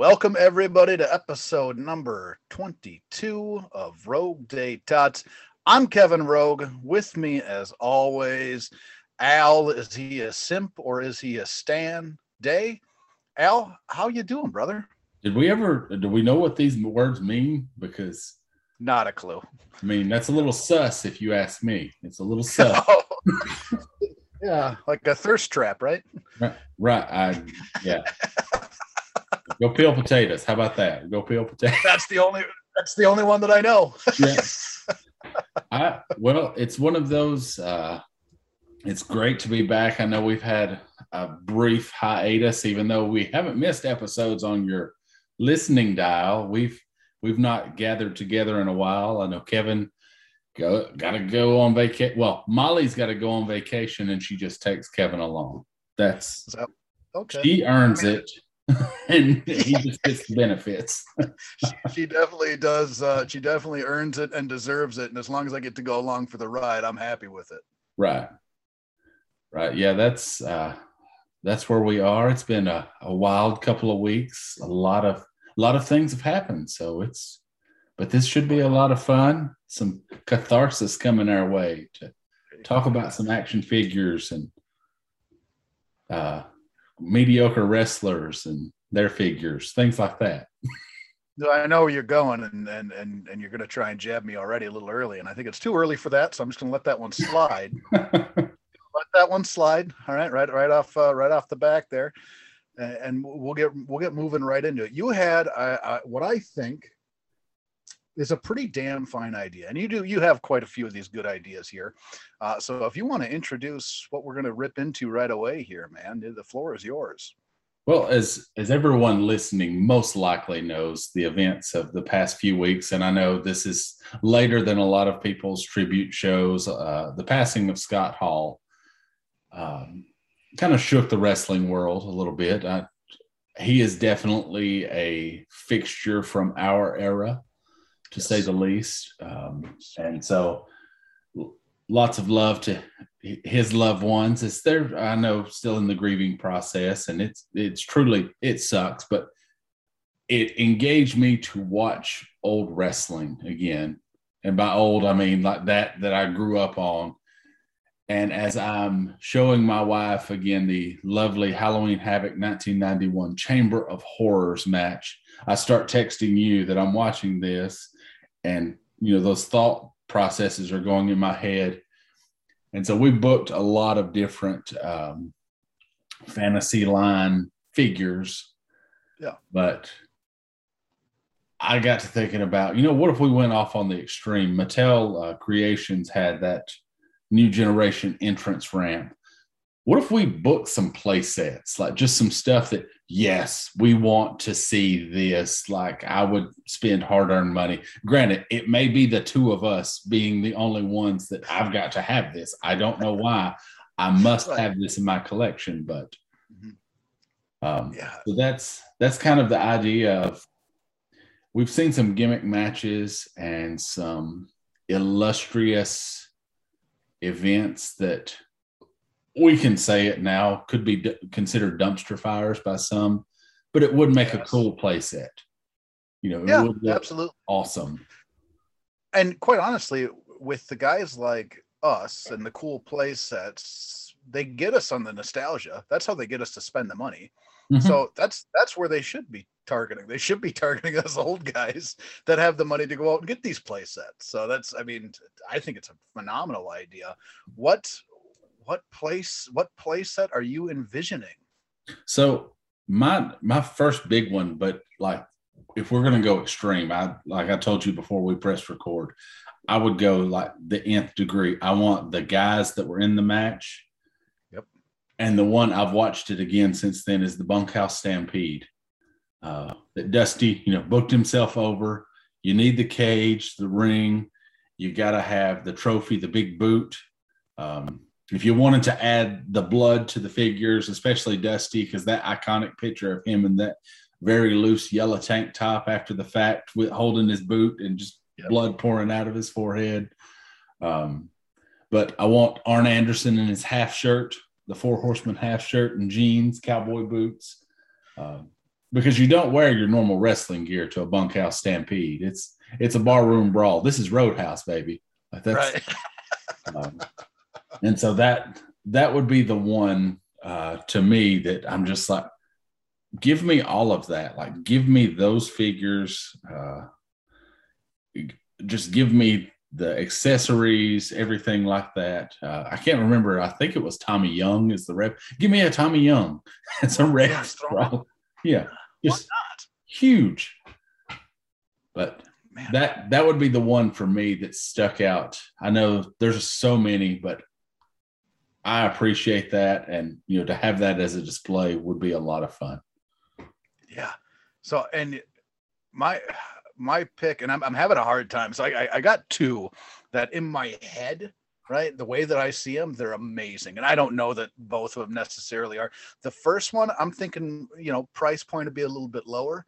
Welcome everybody to episode number 22 of Rogue Day Tots. I'm Kevin Rogue. With me, as always, Al. Is he a simp or is he a Stan Day? Al, how you doing, brother? Did we ever? Do we know what these words mean? Because not a clue. I mean, that's a little sus, if you ask me. It's a little sus. yeah, like a thirst trap, right? Right. right. I, yeah. Go peel potatoes. How about that? Go peel potatoes. That's the only. That's the only one that I know. yeah. I well, it's one of those. uh It's great to be back. I know we've had a brief hiatus, even though we haven't missed episodes on your listening dial. We've we've not gathered together in a while. I know Kevin go got to go on vacation. Well, Molly's got to go on vacation, and she just takes Kevin along. That's so, okay. She earns it and he just gets the benefits. she, she, definitely does. Uh, she definitely earns it and deserves it. And as long as I get to go along for the ride, I'm happy with it. Right. Right. Yeah, that's uh, that's where we are. It's been a, a wild couple of weeks. A lot of a lot of things have happened. So it's but this should be a lot of fun. Some catharsis coming our way to talk about some action figures and uh, mediocre wrestlers and their figures, things like that. I know where you're going, and and and and you're going to try and jab me already a little early, and I think it's too early for that, so I'm just going to let that one slide. let that one slide. All right, right, right off, uh, right off the back there, and we'll get we'll get moving right into it. You had uh, uh, what I think is a pretty damn fine idea. And you do, you have quite a few of these good ideas here. Uh, so if you want to introduce what we're going to rip into right away here, man, the floor is yours. Well, as as everyone listening most likely knows, the events of the past few weeks, and I know this is later than a lot of people's tribute shows. Uh, the passing of Scott Hall um, kind of shook the wrestling world a little bit. I, he is definitely a fixture from our era to yes. say the least. Um, and so lots of love to his loved ones. It's they're I know still in the grieving process, and it's it's truly it sucks, but it engaged me to watch old wrestling again. And by old, I mean like that that I grew up on. And as I'm showing my wife again the lovely Halloween Havoc 1991 Chamber of Horrors match, I start texting you that I'm watching this and you know those thought processes are going in my head. And so we booked a lot of different um, fantasy line figures. Yeah. But i got to thinking about you know what if we went off on the extreme? Mattel uh, creations had that new generation entrance ramp. What if we book some play sets like just some stuff that yes, we want to see this. Like I would spend hard earned money. Granted, it may be the two of us being the only ones that I've got to have this. I don't know why. I must right. have this in my collection, but mm-hmm. um, yeah. So that's that's kind of the idea of. We've seen some gimmick matches and some illustrious events that we can say it now could be d- considered dumpster fires by some, but it would make yes. a cool play set. You know, yeah, would absolutely awesome. And quite honestly, with the guys like us and the cool play sets, they get us on the nostalgia. That's how they get us to spend the money. Mm-hmm. So that's that's where they should be targeting. They should be targeting us old guys that have the money to go out and get these play sets. So that's I mean, I think it's a phenomenal idea. What what place what place set are you envisioning? So my my first big one, but like if we're gonna go extreme, I like I told you before we press record, I would go like the nth degree. I want the guys that were in the match. Yep. And the one I've watched it again since then is the Bunkhouse Stampede. Uh, that Dusty, you know, booked himself over. You need the cage, the ring. You got to have the trophy, the big boot. Um, if you wanted to add the blood to the figures, especially Dusty, because that iconic picture of him in that very loose yellow tank top after the fact with holding his boot and just yep. blood pouring out of his forehead. Um, but I want Arn Anderson in his half shirt, the four Horsemen half shirt and jeans, cowboy boots. Um, because you don't wear your normal wrestling gear to a bunkhouse stampede. It's it's a barroom brawl. This is Roadhouse, baby. Like that's, right. um, and so that that would be the one uh, to me that I'm just like, give me all of that. Like, give me those figures. Uh, just give me the accessories, everything like that. Uh, I can't remember. I think it was Tommy Young is the rep. Give me a Tommy Young. it's a rep. Yeah, yeah just huge. But Man. that that would be the one for me that stuck out. I know there's so many, but I appreciate that, and you know, to have that as a display would be a lot of fun. Yeah. So, and my my pick, and I'm I'm having a hard time. So I I got two that in my head, right? The way that I see them, they're amazing, and I don't know that both of them necessarily are. The first one, I'm thinking, you know, price point would be a little bit lower,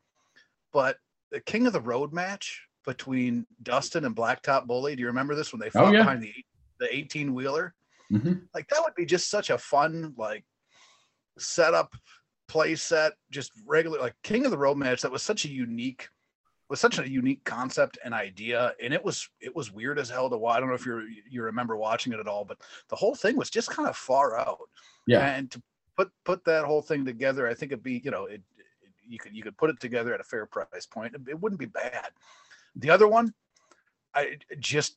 but the King of the Road match between Dustin and Blacktop Bully. Do you remember this when they oh, fought oh, yeah. behind the the 18 wheeler? Mm-hmm. Like that would be just such a fun like setup, play set, just regular like King of the Road match. That was such a unique was such a unique concept and idea and it was it was weird as hell to watch i don't know if you you remember watching it at all but the whole thing was just kind of far out yeah and to put put that whole thing together i think it'd be you know it, it you could you could put it together at a fair price point it, it wouldn't be bad the other one i just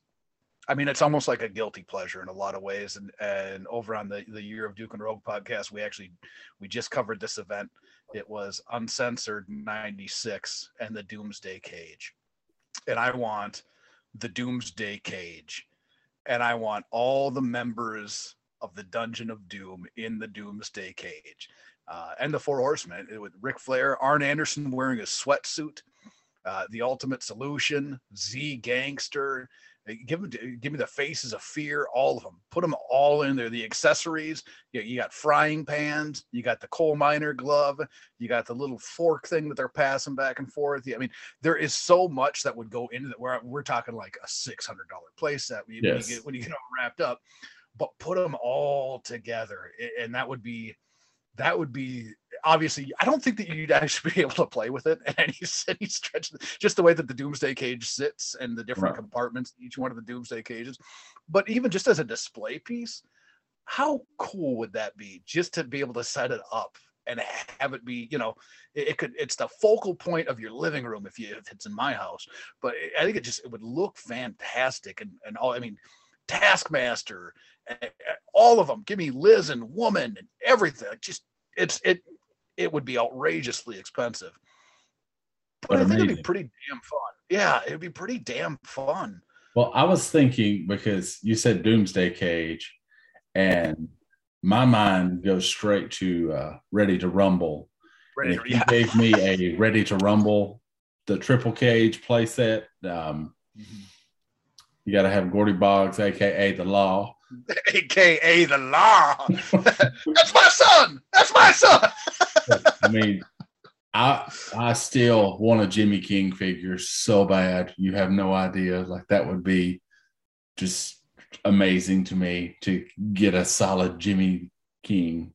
I mean, it's almost like a guilty pleasure in a lot of ways. And and over on the the Year of Duke and Rogue podcast, we actually we just covered this event. It was Uncensored '96 and the Doomsday Cage, and I want the Doomsday Cage, and I want all the members of the Dungeon of Doom in the Doomsday Cage, uh, and the Four Horsemen with Ric Flair, Arn Anderson wearing a sweatsuit. Uh, the Ultimate Solution, Z Gangster, Give them, give me the faces of fear, all of them. Put them all in there. The accessories, you, you got frying pans, you got the coal miner glove, you got the little fork thing that they're passing back and forth. I mean, there is so much that would go into that. We're we're talking like a six hundred dollar playset when, yes. when you get when you get all wrapped up. But put them all together, and that would be that would be obviously i don't think that you'd actually be able to play with it and any, any stretch just the way that the doomsday cage sits and the different right. compartments each one of the doomsday cages but even just as a display piece how cool would that be just to be able to set it up and have it be you know it, it could it's the focal point of your living room if you if it's in my house but i think it just it would look fantastic and and all i mean taskmaster and all of them. Give me Liz and Woman and everything. Just it's it it would be outrageously expensive, but, but I think it'd be pretty damn fun. Yeah, it'd be pretty damn fun. Well, I was thinking because you said Doomsday Cage, and my mind goes straight to uh, Ready to Rumble. Ready, if you yeah. gave me a Ready to Rumble, the triple cage playset, um, mm-hmm. you got to have Gordy Boggs, aka the Law, aka the law. That's my son. That's my son. I mean, I I still want a Jimmy King figure so bad. You have no idea. Like that would be just amazing to me to get a solid Jimmy King.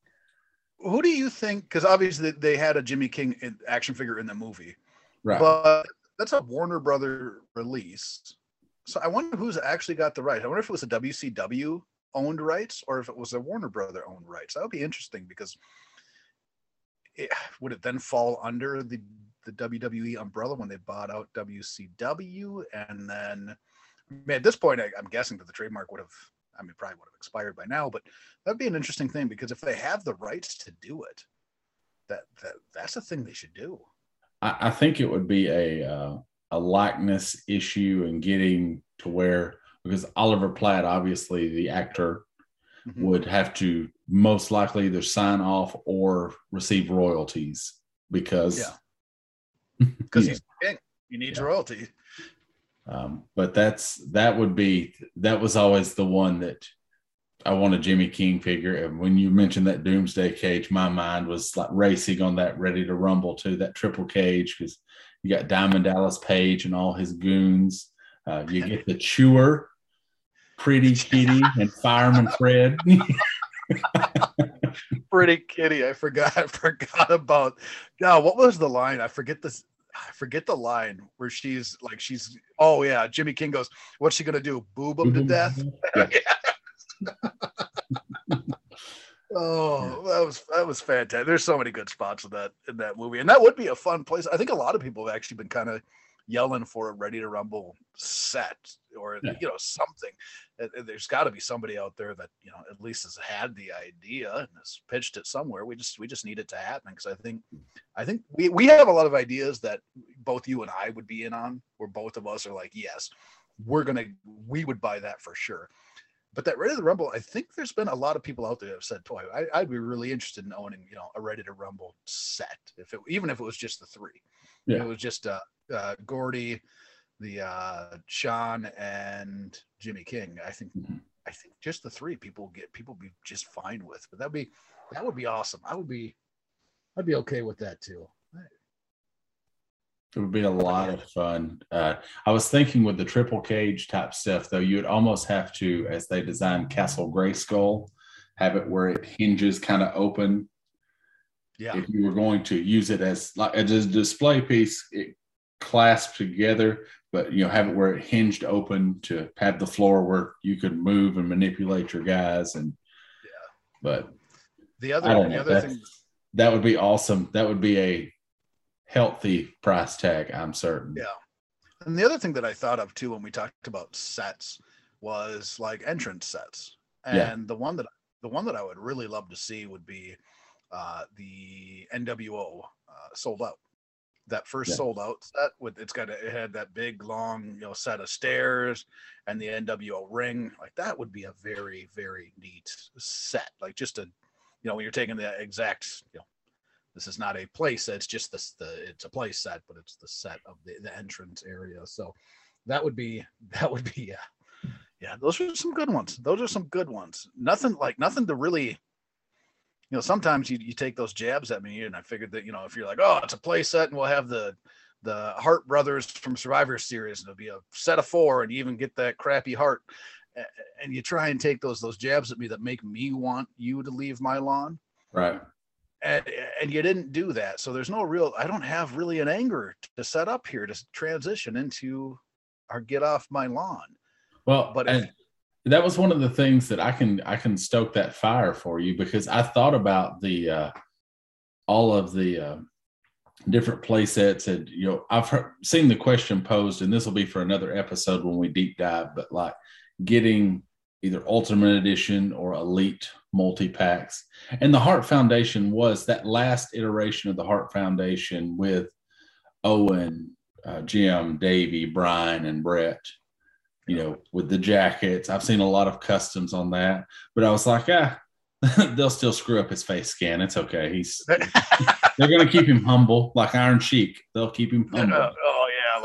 Who do you think? Because obviously they had a Jimmy King action figure in the movie, right? But that's a Warner Brother release. So I wonder who's actually got the rights. I wonder if it was a WCW owned rights or if it was a Warner Brother owned rights. That would be interesting because it, would it then fall under the the WWE umbrella when they bought out WCW and then I mean, at this point I, I'm guessing that the trademark would have I mean probably would have expired by now, but that'd be an interesting thing because if they have the rights to do it, that that that's a thing they should do. I, I think it would be a uh, a likeness issue and getting to where because Oliver Platt, obviously the actor, mm-hmm. would have to most likely either sign off or receive royalties because yeah, because he's king. He needs yeah. royalty. Um, but that's that would be that was always the one that I want a Jimmy King figure. And when you mentioned that Doomsday cage, my mind was like racing on that Ready to Rumble to that triple cage because you got Diamond Dallas Page and all his goons. Uh, you get the Chewer, Pretty Kitty, and Fireman Fred. pretty kitty. I forgot. I forgot about. God, what was the line? I forget this. I forget the line where she's like she's. Oh yeah, Jimmy King goes. What's she gonna do? Boob him to death? Oh, that was that was fantastic. There's so many good spots in that in that movie, and that would be a fun place. I think a lot of people have actually been kind of yelling for a Ready to Rumble set or yeah. you know something. Uh, uh, there's got to be somebody out there that you know at least has had the idea and has pitched it somewhere. We just we just need it to happen because I think I think we we have a lot of ideas that both you and I would be in on. Where both of us are like, yes, we're gonna we would buy that for sure. But that Ready to Rumble, I think there's been a lot of people out there that have said, "Boy, I, would be really interested in owning, you know, a Ready to Rumble set, if it even if it was just the three. Yeah. It was just uh, uh, Gordy, the uh, Shawn, and Jimmy King. I think mm-hmm. I think just the three people get people be just fine with. But that'd be that would be awesome. I would be I'd be okay with that too. It would be a lot of fun. Uh, I was thinking with the triple cage type stuff, though, you would almost have to, as they designed Castle Grayskull, have it where it hinges kind of open. Yeah. If you were going to use it as like as a display piece, it clasped together, but you know, have it where it hinged open to have the floor where you could move and manipulate your guys. And yeah, but the other, the other thing that would be awesome. That would be a healthy price tag, I'm certain. Yeah. And the other thing that I thought of too when we talked about sets was like entrance sets. And yeah. the one that the one that I would really love to see would be uh, the NWO uh, sold out that first yeah. sold out set with it's got a, it had that big long you know set of stairs and the NWO ring like that would be a very very neat set like just a you know when you're taking the exact you know this is not a place it's just this the it's a place set but it's the set of the, the entrance area. So that would be that would be yeah. Yeah those are some good ones. Those are some good ones. Nothing like nothing to really you know, sometimes you, you take those jabs at me, and I figured that you know if you're like, oh, it's a play set, and we'll have the the Hart brothers from Survivor Series, and it'll be a set of four, and you even get that crappy Hart, and you try and take those those jabs at me that make me want you to leave my lawn, right? And and you didn't do that, so there's no real. I don't have really an anger to set up here to transition into or get off my lawn. Well, but if, that was one of the things that I can I can stoke that fire for you because I thought about the uh, all of the uh, different play sets and you know I've heard, seen the question posed and this will be for another episode when we deep dive but like getting either ultimate edition or elite multi packs and the Hart Foundation was that last iteration of the Hart Foundation with Owen, uh, Jim, Davey, Brian, and Brett you know, with the jackets. I've seen a lot of customs on that, but I was like, ah, they'll still screw up his face scan. It's okay. He's they're gonna keep him humble, like Iron Sheik. They'll keep him humble.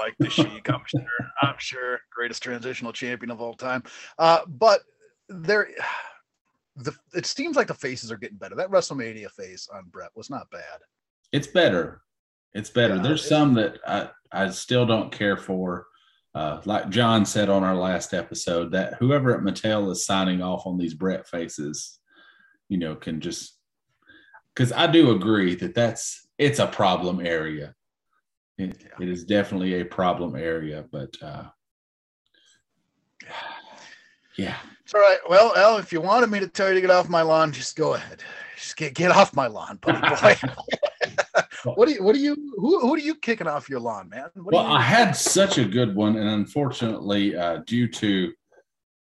Like the Sheik. I'm sure. I'm sure. Greatest transitional champion of all time. Uh, but there, the it seems like the faces are getting better. That WrestleMania face on Brett was not bad. It's better. It's better. Yeah, There's some that I I still don't care for uh, like John said on our last episode, that whoever at Mattel is signing off on these Brett faces, you know, can just because I do agree that that's it's a problem area. It, yeah. it is definitely a problem area, but uh, yeah. It's all right. Well, Al, if you wanted me to tell you to get off my lawn, just go ahead. Just get get off my lawn, buddy boy. what do you what do you who who are you kicking off your lawn, man? well, I had such a good one, and unfortunately, uh, due to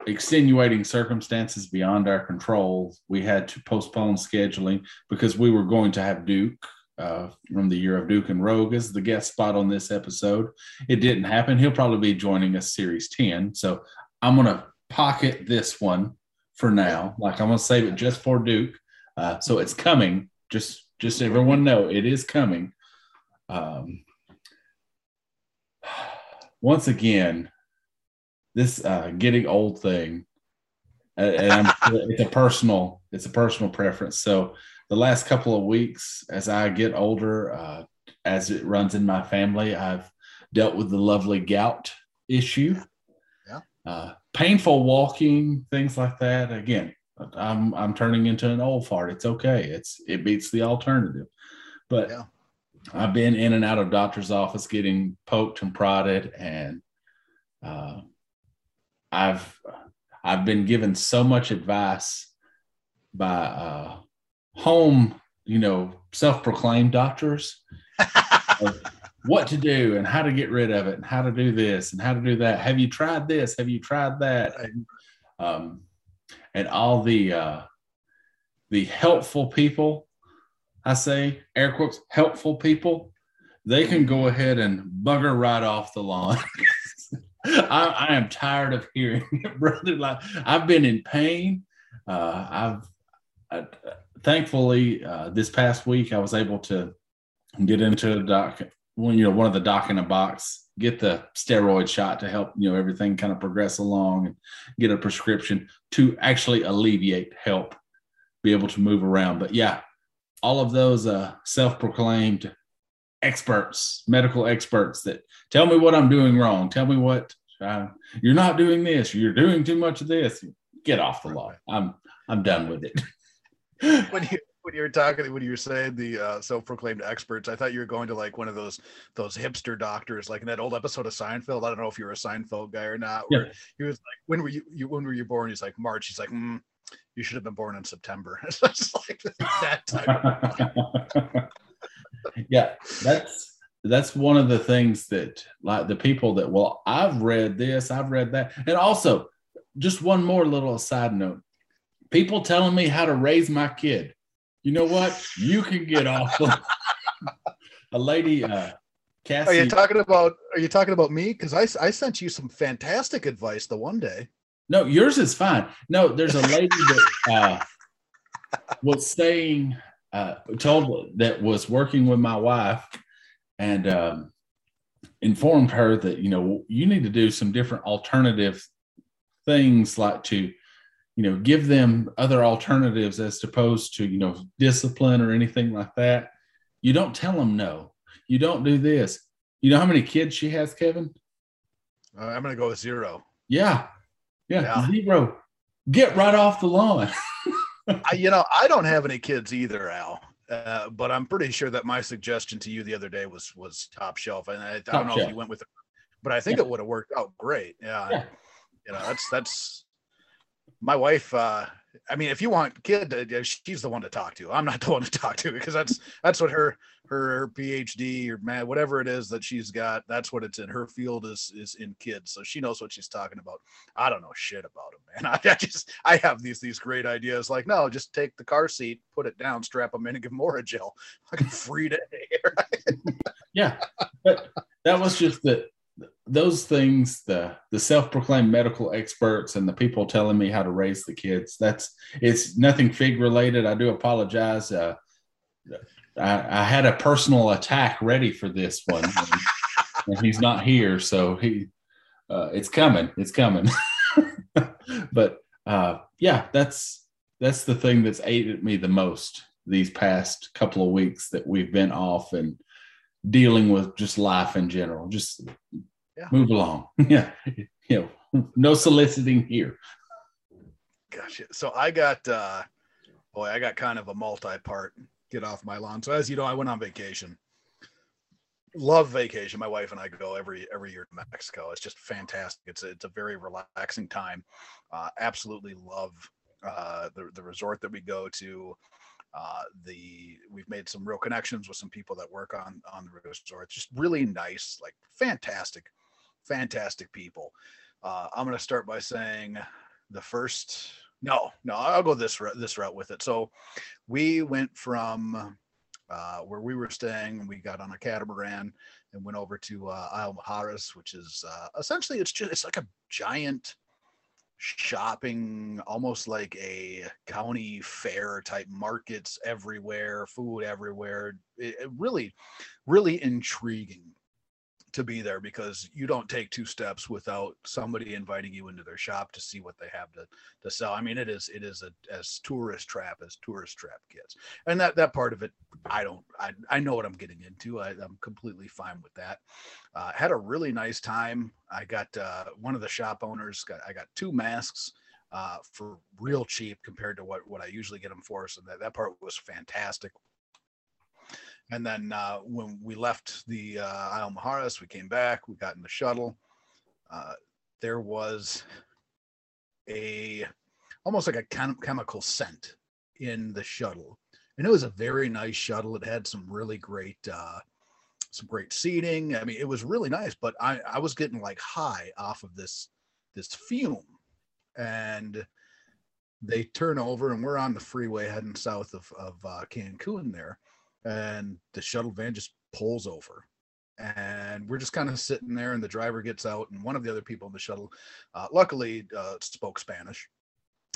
extenuating circumstances beyond our control, we had to postpone scheduling because we were going to have Duke uh, from the year of Duke and Rogue as the guest spot on this episode. It didn't happen. He'll probably be joining us series 10. So I'm going to pocket this one for now. Like I'm going to save it just for Duke. Uh, so it's coming. Just just everyone know it is coming. Um, once again, this uh, getting old thing, and it's a personal it's a personal preference. So the last couple of weeks, as I get older, uh, as it runs in my family, I've dealt with the lovely gout issue. Yeah. Uh, painful walking, things like that. Again, I'm I'm turning into an old fart. It's okay. It's it beats the alternative. But yeah. I've been in and out of doctor's office getting poked and prodded, and uh, I've I've been given so much advice by uh, home, you know, self-proclaimed doctors what to do and how to get rid of it and how to do this and how to do that. Have you tried this? Have you tried that? And, um, and all the uh, the helpful people, I say air quotes, helpful people, they can go ahead and bugger right off the lawn. I, I, am tired of hearing it, brother. Like I've been in pain. Uh, I've I, thankfully uh, this past week I was able to get into a doc, one you know one of the doc in a box, get the steroid shot to help you know everything kind of progress along, and get a prescription to actually alleviate, help, be able to move around. But yeah, all of those uh, self-proclaimed experts, medical experts that tell me what I'm doing wrong, tell me what uh, you're not doing this, you're doing too much of this. Get off the law. I'm I'm done with it. when you when you were talking when you were saying the uh, self-proclaimed experts, I thought you were going to like one of those those hipster doctors, like in that old episode of Seinfeld. I don't know if you're a Seinfeld guy or not. Where yeah. he was like, "When were you, you? When were you born?" He's like, "March." He's like, mm, "You should have been born in September." it's like that yeah, that's that's one of the things that like the people that well, I've read this, I've read that, and also just one more little side note people telling me how to raise my kid. You know what? You can get off. a lady, uh, Cassie. Are you talking about? Are you talking about me? Because I I sent you some fantastic advice the one day. No, yours is fine. No, there's a lady that uh, was saying, uh, told that was working with my wife, and um, informed her that you know you need to do some different alternative things like to you know give them other alternatives as opposed to you know discipline or anything like that. You don't tell them no. You don't do this. You know how many kids she has kevin? Uh, i'm gonna go with zero. Yeah. Yeah, yeah. zero. Get right off the lawn. I, you know i don't have any kids either al uh, but i'm pretty sure that my suggestion to you the other day was was top shelf and i, I don't know shelf. if you went with it but i think yeah. it would have worked out great. Yeah. yeah. You know that's that's my wife uh i mean if you want kid she's the one to talk to. I'm not the one to talk to because that's that's what her her phd or man whatever it is that she's got that's what it's in. Her field is is in kids so she knows what she's talking about. I don't know shit about them man. I, I just i have these these great ideas like no just take the car seat put it down strap them in and give more a gel like a free day yeah but that was just the those things the the self-proclaimed medical experts and the people telling me how to raise the kids that's it's nothing fig related. I do apologize. Uh, I, I, had a personal attack ready for this one and, and he's not here so he uh, it's coming it's coming. But uh, yeah that's that's the thing that's aided me the most these past couple of weeks that we've been off and dealing with just life in general just yeah. move along. yeah. You know, no soliciting here. Gotcha. So I got uh boy, I got kind of a multi-part get off my lawn. So as you know, I went on vacation. Love vacation. My wife and I go every every year to Mexico. It's just fantastic. It's a, it's a very relaxing time. Uh, absolutely love uh, the the resort that we go to. Uh, the we've made some real connections with some people that work on on the resort. It's just really nice, like fantastic fantastic people. Uh, I'm to start by saying the first. No, no, I'll go this this route with it. So, we went from uh, where we were staying. And we got on a catamaran and went over to uh, Isla which is uh, essentially it's just it's like a giant shopping, almost like a county fair type markets everywhere, food everywhere. It, it really, really intriguing to be there because you don't take two steps without somebody inviting you into their shop to see what they have to, to sell. I mean, it is it is a as tourist trap as tourist trap gets, and that that part of it, I don't I I know what I'm getting into. I, am completely fine with that. Uh, had a really nice time. I got uh, one of the shop owners got I got two masks. uh, for real cheap compared to what what I usually get them for. So that that part was fantastic. And then uh, when we left the uh, Isla Mujeres, we came back. We got in the shuttle. Uh, there was a almost like a chem- chemical scent in the shuttle, and it was a very nice shuttle. It had some really great uh, some great seating. I mean, it was really nice, but I I was getting like high off of this this fume, and they turn over and we're on the freeway heading south of of uh, Cancun there, and the shuttle van just pulls over. And we're just kind of sitting there and the driver gets out and one of the other people in the shuttle uh, luckily uh, spoke spanish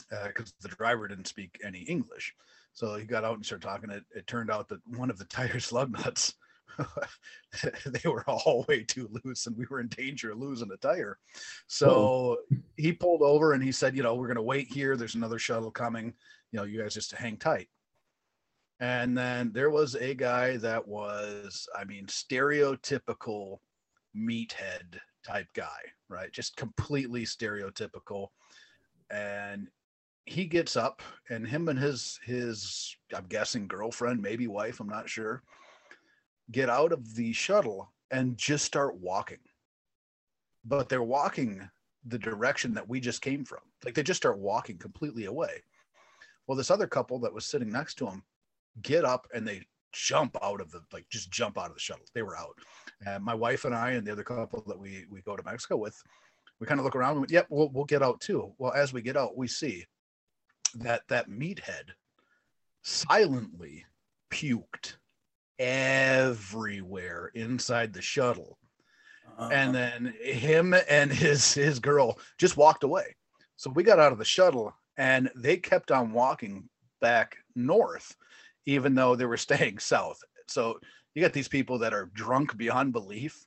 because uh, the driver didn't speak any english. So he got out and started talking. It, it turned out that one of the tire slug nuts they were all way too loose and we were in danger of losing a tire. So he pulled over and he said you know we're going to wait here. There's another shuttle coming. You know you guys just hang tight and then there was a guy that was, I mean, stereotypical meathead type guy, right? Just completely stereotypical. And he gets up and him and his his I'm guessing girlfriend, maybe wife, I'm not sure, get out of the shuttle and just start walking. But they're walking the direction that we just came from. Like they just start walking completely away. Well, this other couple that was sitting next to him get up and they jump out of the like just jump out of the shuttle. They were out. And my wife and I and the other couple that we we go to Mexico with, we kind of look around and went, yep, we'll we'll get out too. Well, as we get out, we see that that meathead silently puked everywhere inside the shuttle. Uh-huh. And then him and his his girl just walked away. So we got out of the shuttle and they kept on walking back north even though they were staying south. So you got these people that are drunk beyond belief,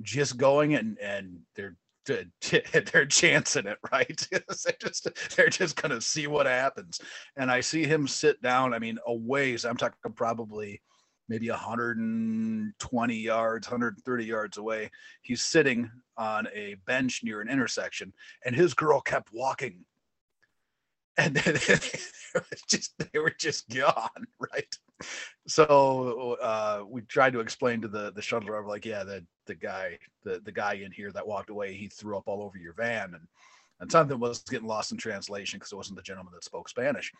just going and and they're they're chancing it, right? they're just they're just gonna see what happens. And I see him sit down. I mean, a ways. I'm talking probably maybe 120 yards, 130 yards away. He's sitting on a bench near an intersection, and his girl kept walking and then they were just they were just gone, right? So uh, we tried to explain to the the shuttle driver, like, yeah, the the guy the the guy in here that walked away, he threw up all over your van, and and something was getting lost in translation because it wasn't the gentleman that spoke Spanish.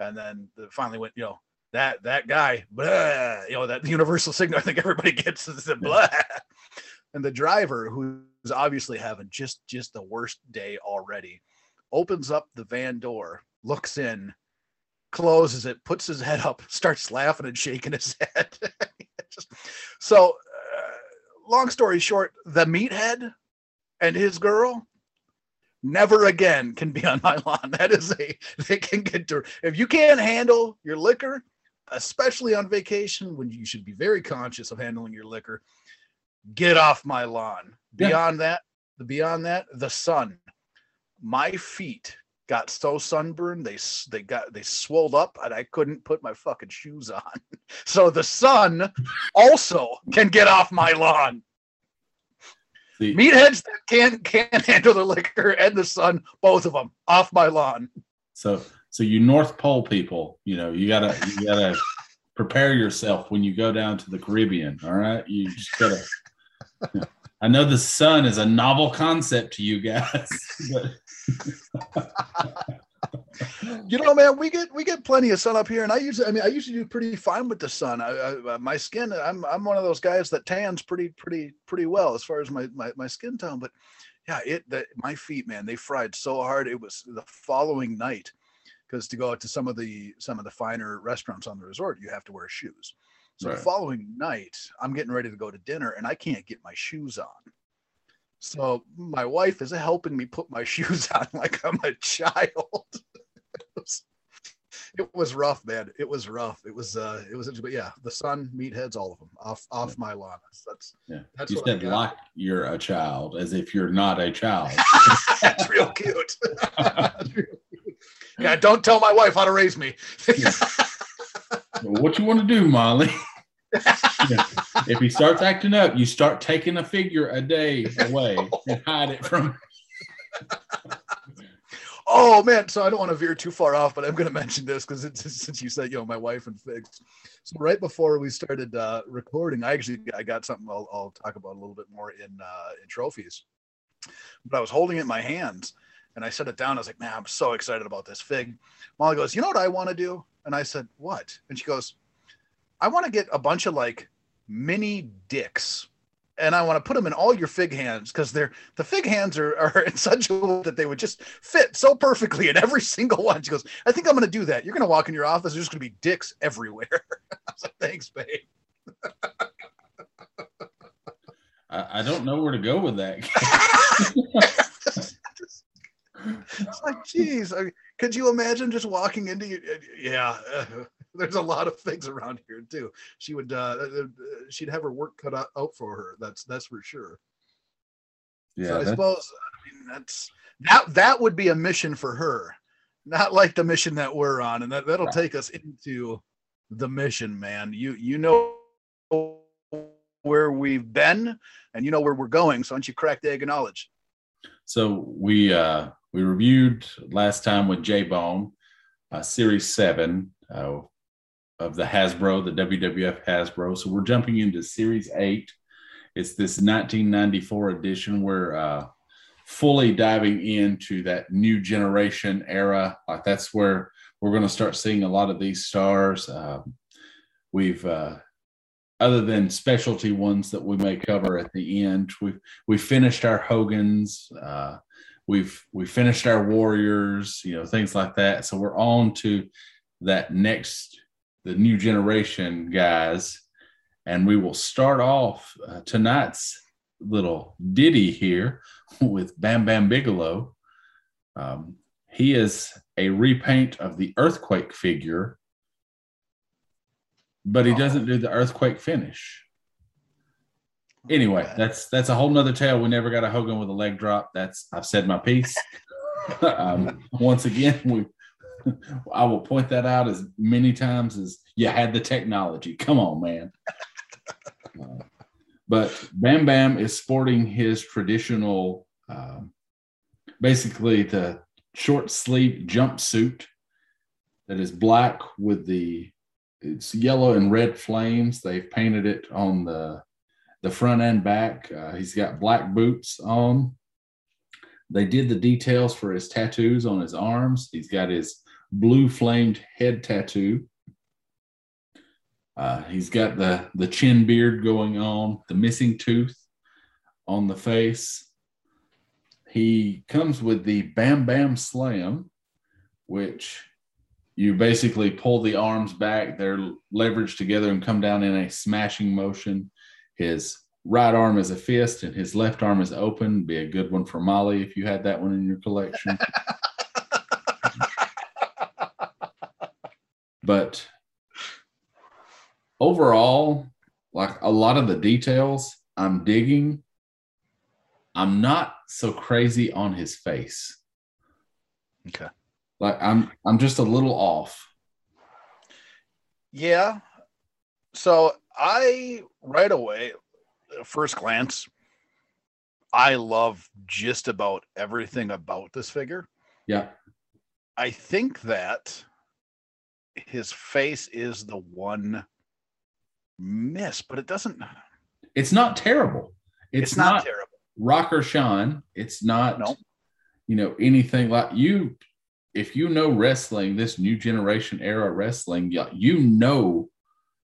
And then the, finally went, you know, that that guy, blah, you know, that universal signal. I think everybody gets is the blah. And the driver, who's obviously having just just the worst day already, opens up the van door, looks in, closes it, puts his head up, starts laughing and shaking his head. Just, so, uh, long story short, the meathead and his girl never again can be on my lawn. That is a they can get to if you can't handle your liquor, especially on vacation when you should be very conscious of handling your liquor. Get off my lawn. Beyond yeah. that, beyond that, the sun my feet got so sunburned they they got they swelled up and I couldn't put my fucking shoes on. So the sun also can get off my lawn. The, Meatheads that can't can't handle the liquor and the sun, both of them off my lawn. So so you North Pole people, you know, you gotta you gotta prepare yourself when you go down to the Caribbean. All right, you just gotta. You know, I know the sun is a novel concept to you guys, but you know, man, we get we get plenty of sun up here, and I usually, I mean, I usually do pretty fine with the sun. I, I, uh, my skin, I'm I'm one of those guys that tans pretty pretty pretty well as far as my my, my skin tone. But yeah, it that my feet, man, they fried so hard. It was the following night because to go out to some of the some of the finer restaurants on the resort, you have to wear shoes. So right. the following night, I'm getting ready to go to dinner, and I can't get my shoes on. So my wife is helping me put my shoes on like I'm a child. it, was, it was rough, man. It was rough. It was uh it was but yeah, the sun, meatheads, all of them off off yeah. my lawn. That's yeah. That's you said like you're a child, as if you're not a child. that's real cute. that's real cute. Yeah, don't tell my wife how to raise me. What you want to do, Molly? if he starts acting up, you start taking a figure a day away and hide it from. Oh man, so I don't want to veer too far off, but I'm going to mention this because since you said you know my wife and figs. So right before we started uh, recording, I actually I got something I'll, I'll talk about a little bit more in uh, in trophies. But I was holding it in my hands and I set it down. I was like, man, I'm so excited about this fig. Molly goes, you know what I want to do? And I said, what? And she goes, I want to get a bunch of like mini dicks and I want to put them in all your fig hands because they're the fig hands are, are in such a way that they would just fit so perfectly in every single one. She goes, I think I'm going to do that. You're going to walk in your office. There's going to be dicks everywhere. I was like, thanks, babe. I, I don't know where to go with that. it's like, geez, I, could you imagine just walking into you? Yeah, uh, there's a lot of things around here too. She would, uh, uh, uh she'd have her work cut out, for her. That's that's for sure. Yeah, so I suppose I mean that's that that would be a mission for her, not like the mission that we're on, and that that'll right. take us into the mission, man. You you know where we've been, and you know where we're going. So don't you crack the egg of knowledge? So we uh we reviewed last time with J Bone, uh, Series 7 uh, of the Hasbro, the WWF Hasbro. So we're jumping into Series 8. It's this 1994 edition. We're uh, fully diving into that new generation era. Like that's where we're going to start seeing a lot of these stars. Um, we've uh, other than specialty ones that we may cover at the end, we we finished our Hogan's. Uh, we've we finished our warriors you know things like that. So we're on to that next the new generation guys. And we will start off uh, tonight's little ditty here with bam bam bigelow. Um, he is a repaint of the earthquake figure but he doesn't do the earthquake finish anyway, that's that's a whole nother tale. We never got a Hogan with a leg drop. That's I've said my piece. um, once again, we I will point that out as many times as you had the technology. Come on, man. Uh, but Bam Bam is sporting his traditional, um, basically the short sleeve jumpsuit that is black with the it's yellow and red flames. They've painted it on the the front and back. Uh, he's got black boots on. They did the details for his tattoos on his arms. He's got his blue flamed head tattoo. Uh, he's got the the chin beard going on, the missing tooth on the face. He comes with the Bam Bam Slam, which you basically pull the arms back, they're leveraged together and come down in a smashing motion. His right arm is a fist and his left arm is open. Be a good one for Molly if you had that one in your collection. but overall, like a lot of the details I'm digging, I'm not so crazy on his face. Okay. Like I'm I'm just a little off. Yeah. So I right away, first glance, I love just about everything about this figure. Yeah. I think that his face is the one miss, but it doesn't. It's not terrible. It's, it's not, not, terrible. Rocker Sean. It's not, no. you know, anything like you. If you know wrestling, this new generation era wrestling, you know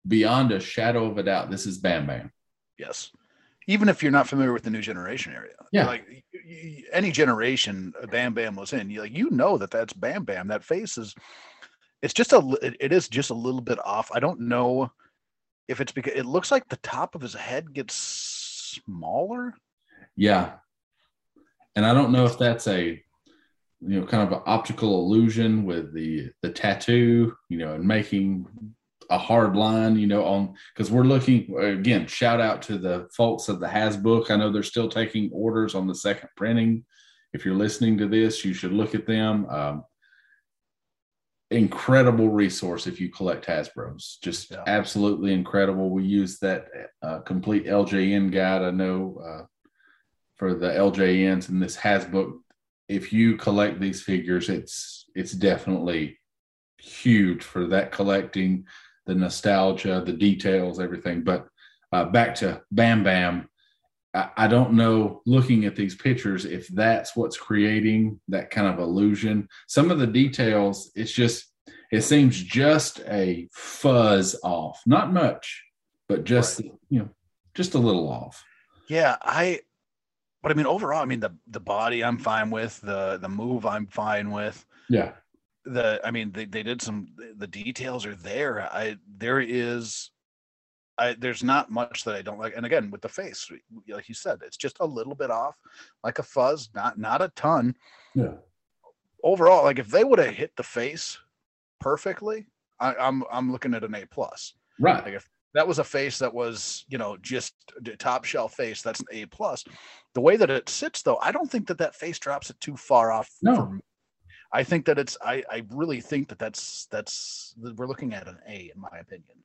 beyond a shadow of a doubt, this is Bam Bam. Yes. Even if you're not familiar with the new generation area, yeah, like any generation Bam Bam was in, you like you know that that's Bam Bam. That face is, it's just a, it is just a little bit off. I don't know if it's because it looks like the top of his head gets smaller. Yeah, and I don't know if that's a you know kind of an optical illusion with the the tattoo you know and making a hard line, you know, on because we're looking again. Shout out to the folks of the Hasbook. I know they're still taking orders on the second printing. If you're listening to this, you should look at them. Um, incredible resource if you collect Hasbro's. Just yeah. absolutely incredible. We use that uh, complete LJN guide. I know uh, for the LJNs and this Hasbook if you collect these figures, it's it's definitely huge for that collecting, the nostalgia, the details, everything. But uh, back to Bam Bam, I, I don't know. Looking at these pictures, if that's what's creating that kind of illusion. Some of the details, it's just it seems just a fuzz off, not much, but just right. you know, just a little off. Yeah, I but I mean overall, I mean the the body I'm fine with, the the move I'm fine with. Yeah. The I mean they, they did some the details are there. I there is I there's not much that I don't like. And again, with the face, like you said, it's just a little bit off, like a fuzz, not not a ton. Yeah. Overall, like if they would have hit the face perfectly, I, I'm I'm looking at an A plus. Right. Like if that was a face that was you know just top shelf face that's an a plus the way that it sits though i don't think that that face drops it too far off no. I think that it's I, I really think that that's that's we're looking at an a in my opinion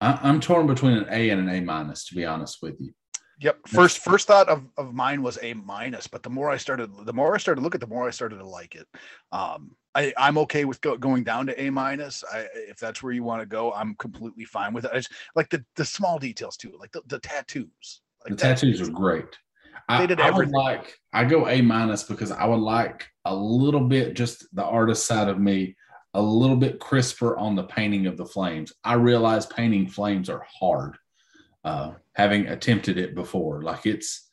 I, i'm torn between an a and an a minus to be honest with you Yep. First first thought of, of mine was a minus, but the more I started the more I started to look at the more I started to like it. Um I, I'm okay with go, going down to A minus. I, if that's where you want to go, I'm completely fine with it. I just, like the the small details too, like the, the tattoos. Like the tattoos are great. I, I would like I go A minus because I would like a little bit just the artist side of me a little bit crisper on the painting of the flames. I realize painting flames are hard uh, having attempted it before. Like it's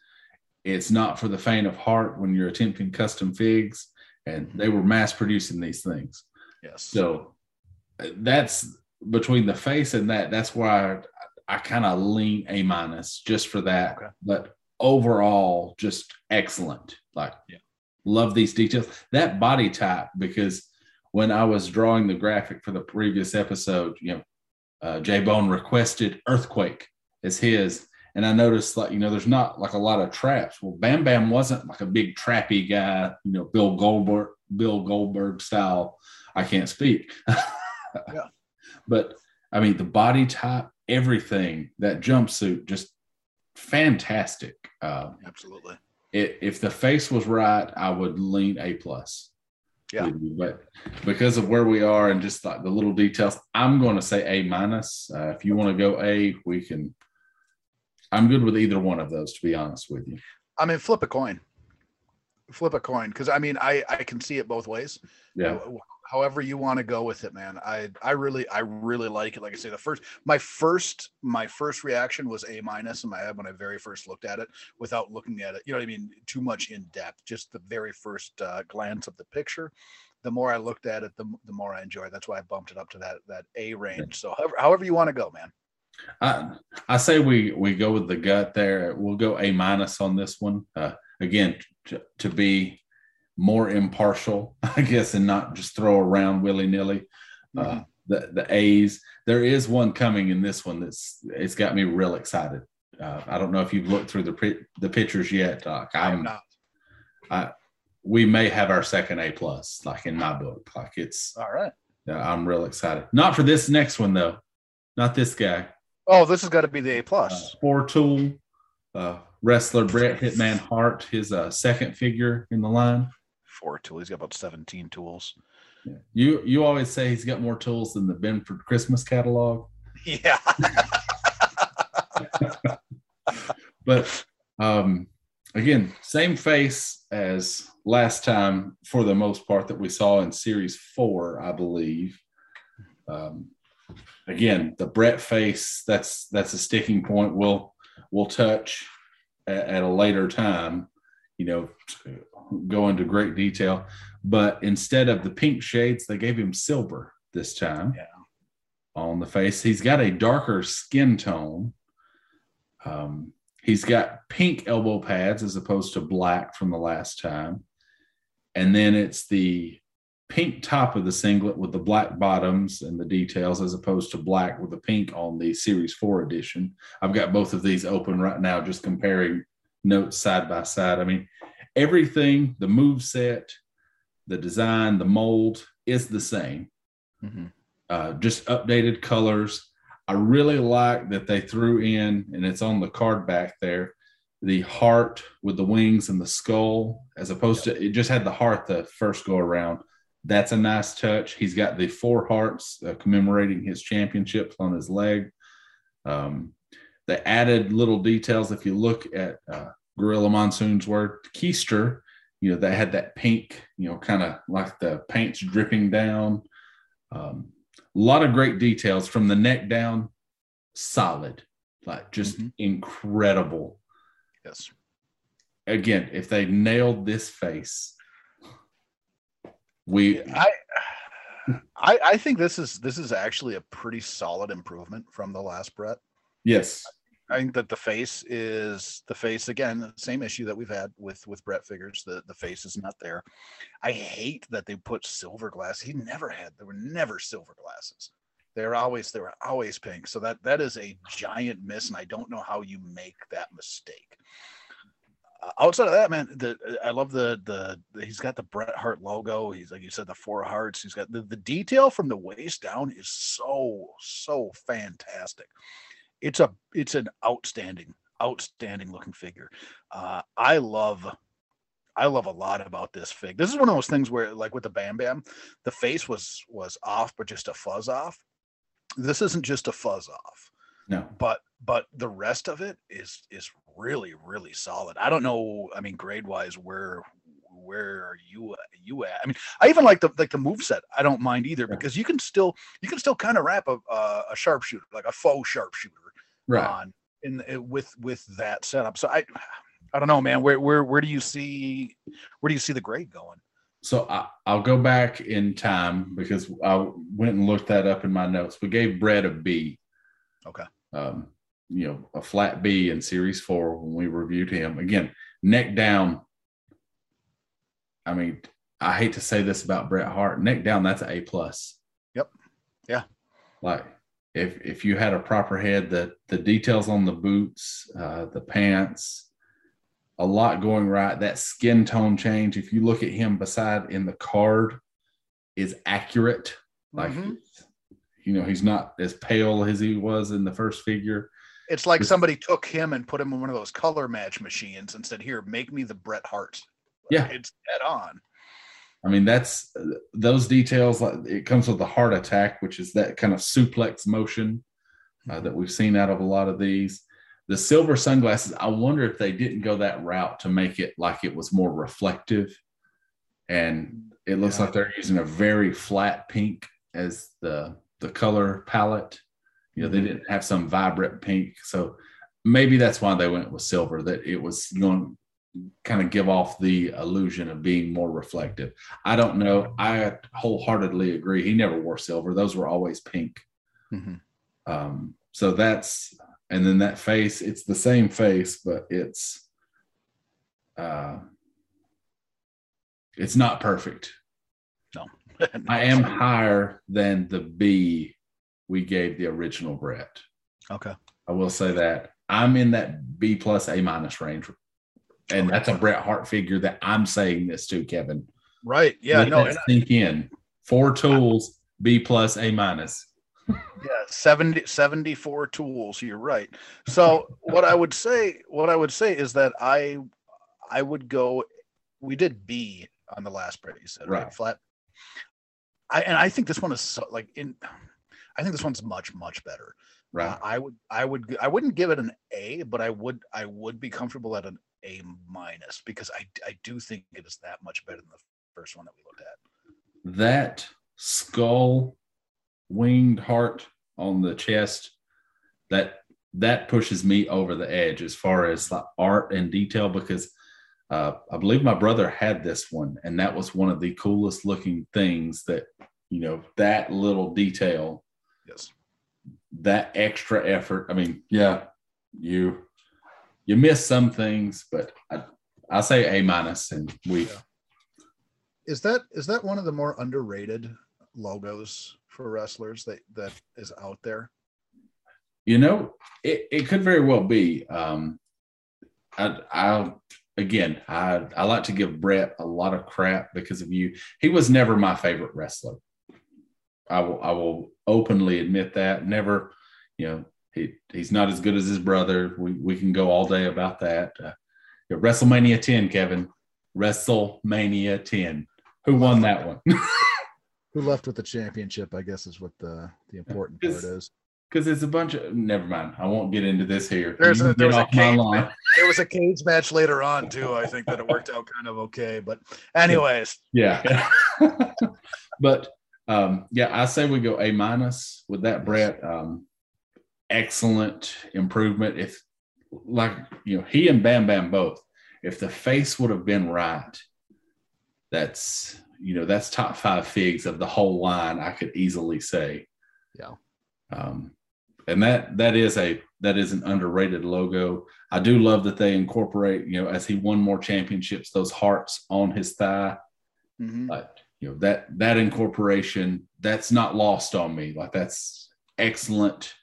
it's not for the faint of heart when you're attempting custom figs, and they were mass producing these things. Yes. So that's between the face and that. That's why I, I kind of lean A minus just for that. Okay. But overall, just excellent. Like, yeah. love these details. That body type because when I was drawing the graphic for the previous episode, you know, uh, J Bone requested earthquake as his. And I noticed like, you know, there's not like a lot of traps. Well, Bam Bam wasn't like a big trappy guy, you know, Bill Goldberg, Bill Goldberg style. I can't speak. yeah. But I mean, the body type, everything, that jumpsuit, just fantastic. Uh, Absolutely. It, if the face was right, I would lean A plus. Yeah. But because of where we are and just like the little details, I'm going to say A minus. Uh, if you want to go A, we can I'm good with either one of those, to be honest with you. I mean, flip a coin. Flip a coin, because I mean, I I can see it both ways. Yeah. However you want to go with it, man. I I really I really like it. Like I say, the first my first my first reaction was A minus in my head when I very first looked at it, without looking at it. You know what I mean? Too much in depth. Just the very first uh, glance of the picture. The more I looked at it, the, the more I enjoyed. That's why I bumped it up to that that A range. So however, however you want to go, man. I I say we we go with the gut there. We'll go A minus on this one. Uh, again, to, to, be more impartial, I guess, and not just throw around willy nilly. Uh, mm-hmm. the the A's. There is one coming in this one that's it's got me real excited. Uh, I don't know if you've looked through the the pictures yet. Doc. I'm not. I we may have our second A plus, like in my book. Like it's all right. Yeah, I'm real excited. Not for this next one though. Not this guy. Oh, this has got to be the A plus. Uh, four tool uh, wrestler Bret Hitman Hart, his uh, second figure in the line. Four tool. He's got about seventeen tools. Yeah. You you always say he's got more tools than the Benford Christmas catalog. Yeah. but um, again, same face as last time for the most part that we saw in series four, I believe. Um, again, the Bret face that's that's a sticking point. We'll we'll touch at, at a later time. You know, go into great detail. But instead of the pink shades, they gave him silver this time. Yeah. On the face, he's got a darker skin tone. Um, he's got pink elbow pads as opposed to black from the last time. And then it's the pink top of the singlet with the black bottoms and the details as opposed to black with the pink on the series 4 edition. I've got both of these open right now just comparing notes side by side. I mean everything the move set the design the mold is the same. Mm-hmm. uh, just updated colors. I really like that they threw in and it's on the card back there the heart with the wings and the skull, as opposed to it just had the heart the first go around. That's a nice touch. He's got the four hearts uh, commemorating his championships on his leg. Um, they added little details. If you look at uh, Gorilla Monsoon's work, Keister, you know, they had that pink, you know, kind of like the paint's dripping down. Um, a lot of great details from the neck down, solid, like just mm-hmm. incredible. Yes. Again, if they nailed this face, we I, I I think this is this is actually a pretty solid improvement from the last Bret. Yes. I think that the face is the face again, the same issue that we've had with with Bret figures. The the face is not there. I hate that they put silver glass. He never had. There were never silver glasses. They're always they were always pink. So that that is a giant miss, and I don't know how you make that mistake. Uh, outside of that, man, the I love the, the, the he's got the Bret Hart logo. He's like you said, the four hearts. He's got the, the detail from the waist down is so so fantastic it's a it's an outstanding outstanding looking figure. Uh, I love I love a lot about this fig. This is one of those things where like with the Bam Bam, the face was was off, but just a fuzz off. This isn't just a fuzz off. No. But but the rest of it is is really really solid. I don't know. I mean, grade wise, where where are you you at? I mean, I even like the like the move set. I don't mind either because you can still you can still kind of wrap a uh, a sharpshooter like a faux sharpshooter right. on in uh, with with that setup. So I I don't know, man. Where where where do you see where do you see the grade going? So I, will go back in time because I went and looked that up in my notes. We gave Bret a B. Okay. Um, you know, a flat B in Series Four when we reviewed him. Again, neck down. I mean, I hate to say this about Bret Hart. Neck down, that's an A plus. Yep. Yeah. Like if if you had a proper head, the the details on the boots, uh, the pants, a lot going right. That skin tone change, if you look at him beside in the card, is accurate. Like mm-hmm. you know, he's not as pale as he was in the first figure. It's like somebody took him and put him in one of those color match machines and said, "Here, make me the Bret Hart." Yeah, it's dead on. I mean, that's those details. It comes with the heart attack, which is that kind of suplex motion uh, that we've seen out of a lot of these. The silver sunglasses, I wonder if they didn't go that route to make it like it was more reflective. And it looks yeah. like they're using a very flat pink as the the color palette. You know, mm-hmm. they didn't have some vibrant pink. So maybe that's why they went with silver, that it was going kind of give off the illusion of being more reflective. I don't know. I wholeheartedly agree. He never wore silver; those were always pink. Mm-hmm. Um, so that's and then that face. It's the same face, but it's uh, it's not perfect. No, I am higher than the B we gave the original Bret. Okay, I will say that I'm in that B plus A minus range and that's a Bret Hart figure that I'm saying this to, Kevin. Right. Yeah. Let no. think I, in. Four tools, B plus, A minus. yeah, 70, 74 tools. You're right. So what I would say, what I would say is that I, I would go. We did B on the last Bret. You said right, right flat. I and I think this one is so, like in. I think this one's much much better. Right. Uh, I would I would I wouldn't give it an A, but I would I would be comfortable at an a minus because I I do think it is that much better than the first one that we looked at. That skull winged heart on the chest that that pushes me over the edge as far as like art and detail because uh, I believe my brother had this one and that was one of the coolest looking things that you know that little detail yes that extra effort I mean yeah you you miss some things, but I, I say A minus, and we. Yeah. Is that is that one of the more underrated logos for wrestlers that that is out there? You know, it, it could very well be. Um, I, I again, I I like to give Bret a lot of crap because of you. He was never my favorite wrestler. I will I will openly admit that. Never, you know, he he's not as good as his brother. We we can go all day about that. Uh, WrestleMania 10, Kevin. WrestleMania 10. Who won that one? Who left with the championship? I guess is what the the important part is. Because it's a bunch of. Never mind. I won't get into this here. There's a, there was a cage match. There was a cage match later on too. I think that it worked out kind of okay. But anyways. Yeah. but um, yeah, I say we go A minus with that, Bret. Um, excellent improvement. If like you know, he and Bam Bam both. If the face would have been right, that's you know that's top five figs of the whole line. I could easily say. Yeah. Um, and that that is a that is an underrated logo. I do love that they incorporate, you know, as he won more championships, those hearts on his thigh. Mm-hmm. But you know that that incorporation that's not lost on me. Like that's excellent,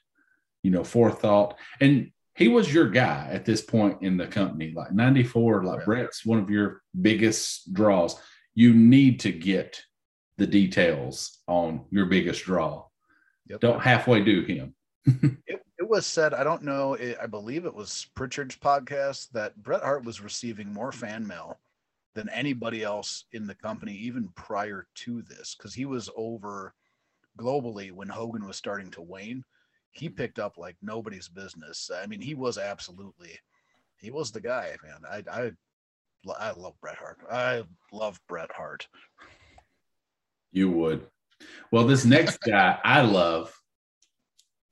you know, forethought. And he was your guy at this point in the company. Like 94, like Bret's one of your biggest draws. You need to get the details on your biggest draw. Yep. Don't halfway do him. it, it, was said, I don't know, it, I believe it was Prichard's podcast that Bret Hart was receiving more fan mail than anybody else in the company, even prior to this, because he was over globally when Hogan was starting to wane he mm-hmm. picked up like nobody's business. I mean, he was absolutely, he was the guy, man. I, I, I love Bret Hart. I love Bret Hart. You would. Well, this next guy I love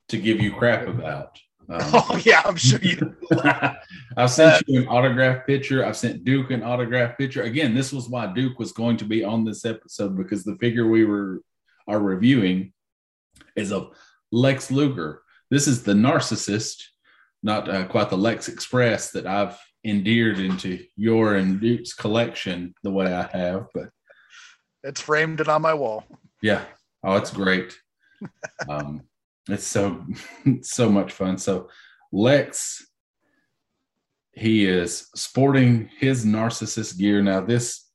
to give you crap about. Um, oh yeah, I'm sure you. I've sent you an autograph picture. I've sent Duke an autograph picture. Again, this was why Duke was going to be on this episode because the figure we were are reviewing is of Lex Luger. This is the narcissist, not uh, quite the Lex Express that I've endeared into your and Duke's collection the way I have, but it's framed it on my wall. Yeah. Oh, it's great. um, it's so so much fun. So Lex, he is sporting his narcissist gear. Now, this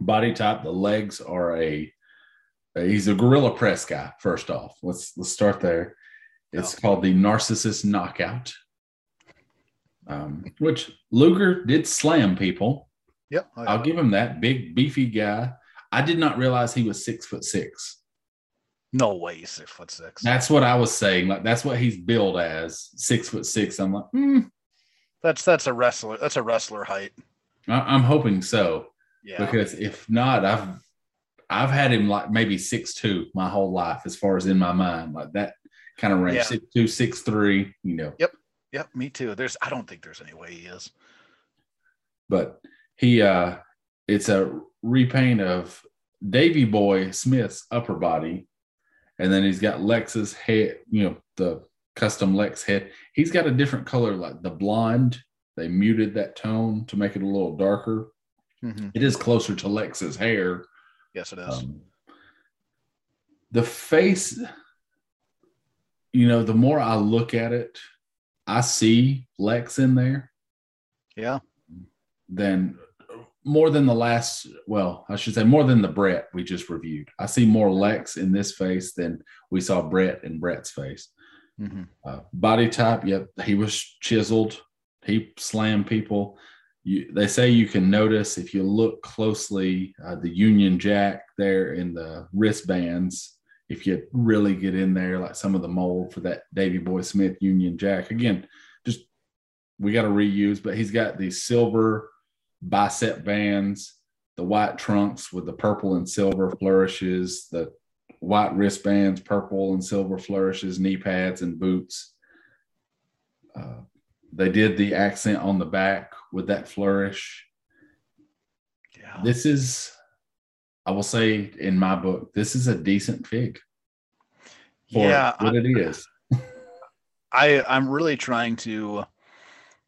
body type, the legs are a he's a gorilla press guy. First off, let's let's start there. It's oh. called the Narcissist Knockout, um, which Luger did slam people. Yep, oh, I'll give him that. Big beefy guy. I did not realize he was six foot six. No way, he's six foot six. That's what I was saying. Like that's what he's billed as, six foot six. I'm like, hmm. That's that's a wrestler. That's a wrestler height. I, am hoping so. Yeah. Because if not, I've I've had him like maybe six two my whole life, as far as in my mind, like that kind of range, yeah. six two, six three. You know. Yep. Yep. Me too. There's. I don't think there's any way he is. But he, uh it's a repaint of Davy Boy Smith's upper body, and then he's got Lex's head. You know the custom Lex head. He's got a different color, like the blonde. They muted that tone to make it a little darker. Mm-hmm. It is closer to Lex's hair, Yes, it is. Um, the face, you know, the more I look at it, I see Lex in there. Yeah. Then more than the last, well, I should say more than the Bret we just reviewed. I see more Lex in this face than we saw Bret in Bret's face. Mm-hmm. Uh, body type, yep, he was chiseled. He slammed people you, they say you can notice if you look closely uh, the Union Jack there in the wristbands. If you really get in there, like some of the mold for that Davy Boy Smith Union Jack, again, just we got to reuse. But he's got these silver bicep bands, the white trunks with the purple and silver flourishes, the white wristbands, purple and silver flourishes, knee pads and boots. Uh, they did the accent on the back with that flourish. Yeah. This is, I will say in my book, this is a decent fig. yeah, what I, it is. I I'm really trying to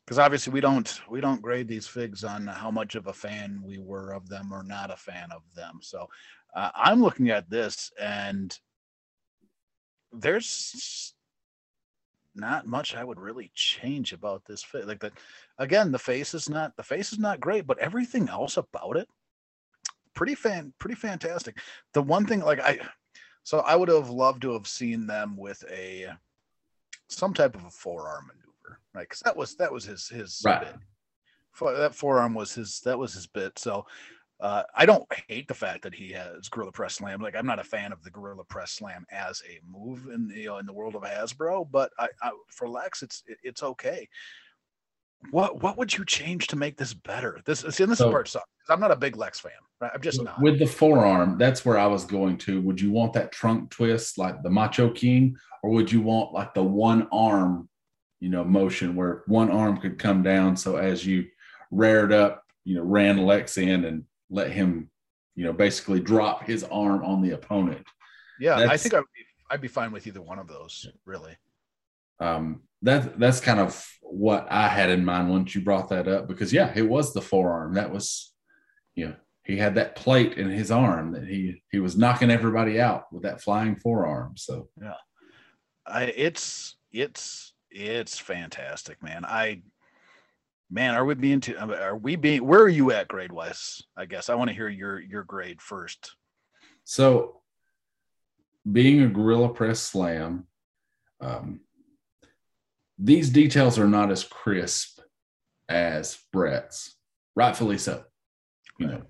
because obviously we don't we don't grade these figs on how much of a fan we were of them or not a fan of them. So uh, I'm looking at this and there's not much I would really change about this fig Like that, again, the face is not the face is not great, but everything else about it, pretty fan, pretty fantastic. The one thing, like I, so I would have loved to have seen them with a some type of a forearm maneuver, right? Because that was that was his his Right. bit. For, that forearm was his that was his bit. So uh, I don't hate the fact that he has gorilla press slam. Like I'm not a fan of the gorilla press slam as a move in you know in the world of Hasbro, but I, I for Lex it's it, it's okay. What what would you change to make this better? This see, and this So- is part sucks. I'm not a big Lex fan. Right? I'm just not. With the forearm, that's where I was going to. Would you want that trunk twist like the Macho King, or would you want like the one arm, you know, motion where one arm could come down? So as you reared up, you know, ran Lex in and let him, you know, basically drop his arm on the opponent. yeah, I think I'd be, I'd be fine with either one of those. Really. um, that that's kind of what I had in mind once you brought that up because yeah, it was the forearm. That was, you know, he had that plate in his arm that he he was knocking everybody out with that flying forearm. So yeah, I it's it's it's fantastic, man. I man, are we being too? Are we being? Where are you at grade wise? I guess I want to hear your your grade first. so being a gorilla press slam, um, these details are not as crisp as Bret's, rightfully so. You know,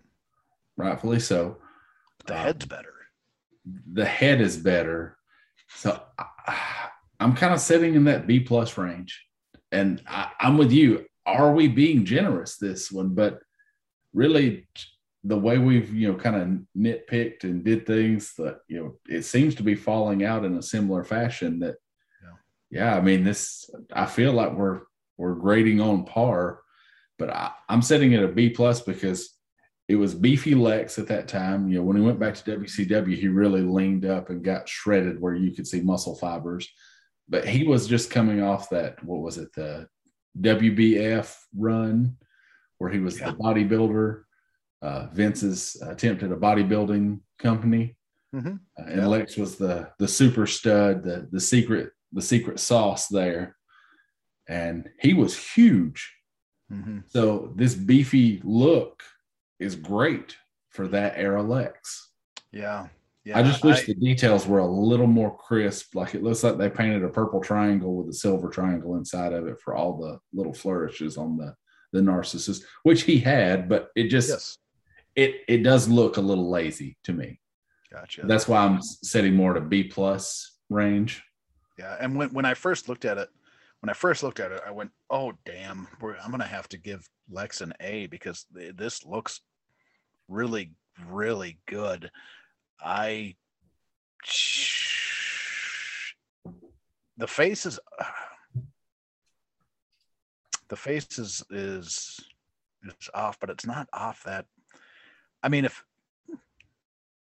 rightfully so. The Um, head's better. the head is better. So I, I'm kind of sitting in that B plus range. And I, I'm with you. Are we being generous this one? But really, the way we've you know kind of nitpicked and did things that you know it seems to be falling out in a similar fashion. That Yeah. yeah, I mean this. I feel like we're we're grading on par, but I, I'm setting it a B plus because it was beefy Lex at that time. You know, when he went back to WCW, he really leaned up and got shredded where you could see muscle fibers. But he was just coming off that, what was it, the WBF run where he was Yeah. the bodybuilder. Uh, Vince's attempt at a bodybuilding company. Mhm. Uh, and Yeah. Lex was the the super stud, the the secret the secret sauce there, and he was huge. Mhm. So this beefy look is great for that era Lex. Yeah. Yeah. I just wish the details were a little more crisp. Like it looks like they painted a purple triangle with a silver triangle inside of it for all the little flourishes on the the narcissist, which he had, but it just yes. it it does look a little lazy to me. Gotcha. That's why I'm setting more to B plus range. Yeah, and when, when I first looked at it, when I first looked at it, I went, "Oh damn, we're, I'm gonna have to give Lex an A because th- this looks really, really good." I the face is the face is is is off, but it's not off that. I mean, if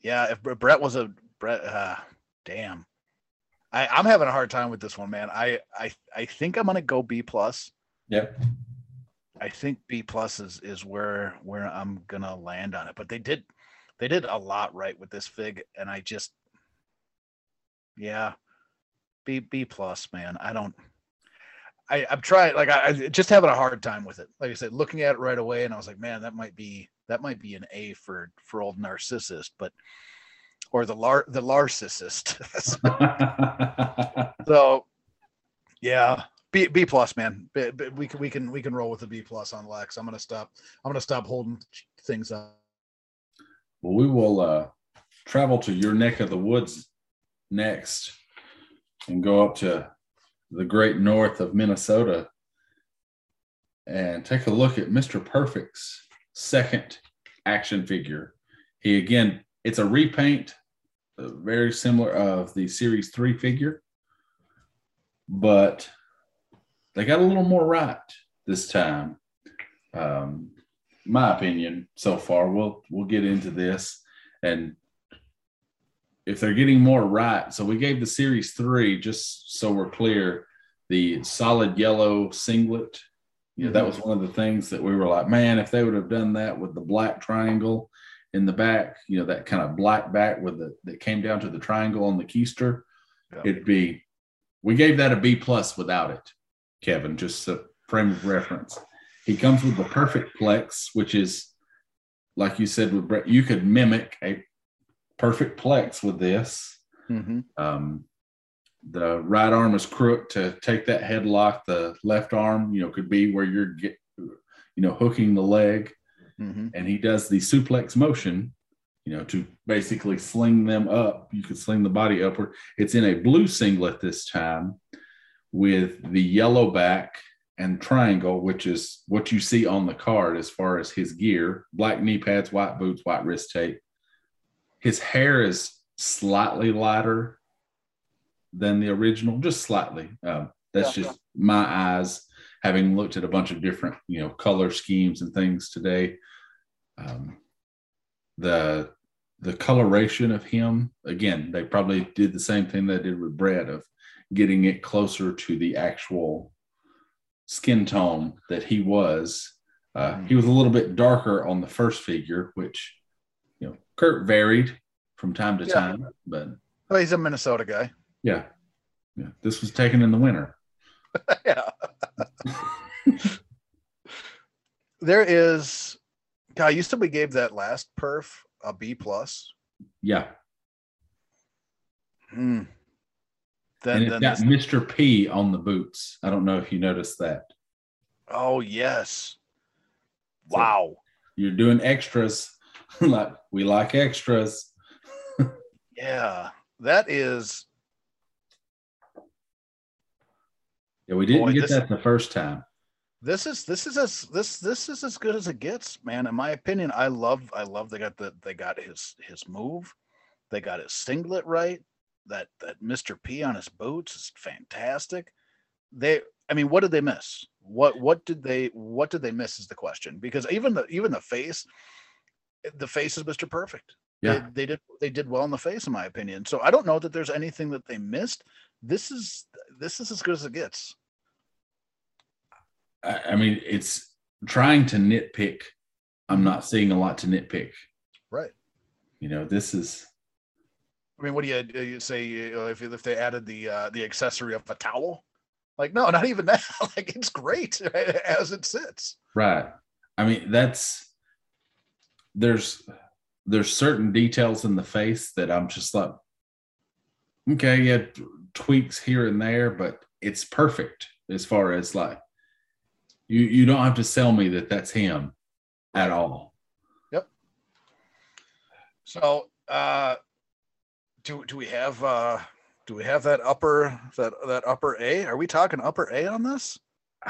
yeah, if Bret was a Bret, uh, damn. I, I'm having a hard time with this one, man. I I I think I'm gonna go B plus. Yep. I think B plus is is where where I'm gonna land on it. But they did they did a lot right with this fig, and I just yeah, B B plus, man. I don't. I, I'm trying like I, I just having a hard time with it. Like I said, looking at it right away, and I was like, man, that might be that might be an A for for old narcissist, but or the lar the narcissist. so yeah, B B plus, man. B, B- we can we can we can roll with the B plus on Lex. I'm gonna stop. I'm gonna stop holding things up. Well, we will uh, travel to your neck of the woods next and go up to the great north of Minnesota and take a look at Mr. Perfect's second action figure. He again, it's a repaint, uh, very similar of the Series 3 figure, but they got a little more right this time. Um, my opinion so far. We'll we'll get into this and if they're getting more right. So we gave the series three, just so we're clear, the solid yellow singlet. You know, that was one of the things that we were like, man, if they would have done that with the black triangle in the back, you know, that kind of black back with the that came down to the triangle on the keister, Yeah. it'd be we gave that a B plus without it, Kevin, just a frame of reference. He comes with the perfect plex, which is like you said with Bret, you could mimic a perfect plex with this. Mm-hmm. Um, the right arm is crooked to take that headlock. The left arm, you know, could be where you're get, you know, hooking the leg, Mm-hmm. and he does the suplex motion, you know, to basically sling them up. You could sling the body upward. It's in a blue singlet this time with the yellow back and triangle, which is what you see on the card as far as his gear black knee pads, white boots, white wrist tape. His hair is slightly lighter than the original, just slightly. Um, that's Yeah. just my eyes having looked at a bunch of different, you know, color schemes and things today. Um, the the coloration of him again, they probably did the same thing they did with Bret of getting it closer to the actual skin tone that he was. Uh, he was a little bit darker on the first figure, which you know Curt varied from time to Yeah. time, but Well, he's a Minnesota guy. yeah, yeah, this was taken in the winter. yeah. there is, God, you said we gave that last perf a B plus. Yeah, Hmm. and Then, it's then got Mr. P on the boots. I don't know if you noticed that. oh yes. So- Wow. You're doing extras, like we like extras. Yeah. That is Yeah, we didn't Boy, get this- that the first time. this is this is as this this is as good as it gets, man. In my opinion, I love I love they got the they got his his move, they got his singlet right. That that Mr. P on his boots is fantastic. They I mean, what did they miss? What what did they what did they miss is the question. Because even the even the face, the face is Mr. Perfect. Yeah, They, they did they did well in the face, in my opinion. So I don't know that there's anything that they missed. This is this is as good as it gets. I, I mean, it's trying to nitpick. I'm not seeing a lot to nitpick. Right. You know, this is I mean, what do you, do you say uh, if if they added the uh, the accessory of a towel? Like, no, not even that. like, it's great as it sits. right. I mean, that's there's there's certain details in the face that I'm just like, okay, yeah, tweaks here and there, but it's perfect as far as like you you don't have to sell me that that's him at all. Yep. So, uh, do do we have uh, do we have that upper that that upper A? Are we talking upper A on this?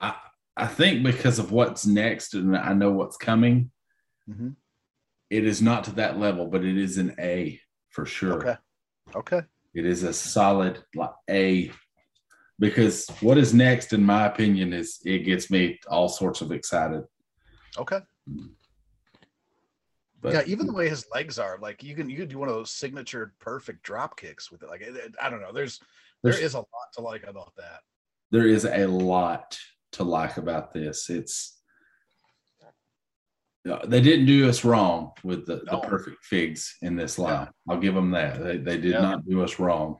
I I think because of what's next and I know what's coming, Mhm. it is not to that level, but it is an A for sure. Okay. Okay. It is a solid like A because what is next, in my opinion, is it gets me all sorts of excited. Okay. But yeah, even the way his legs are, like you can you can do one of those signature perfect drop kicks with it. Like, I don't know. There's there there's- a lot to like about that. there is a lot to like about this. It's uh, they didn't do us wrong with the, No. the perfect figs in this line. I'll give them that. They, they did Yeah. not do us wrong.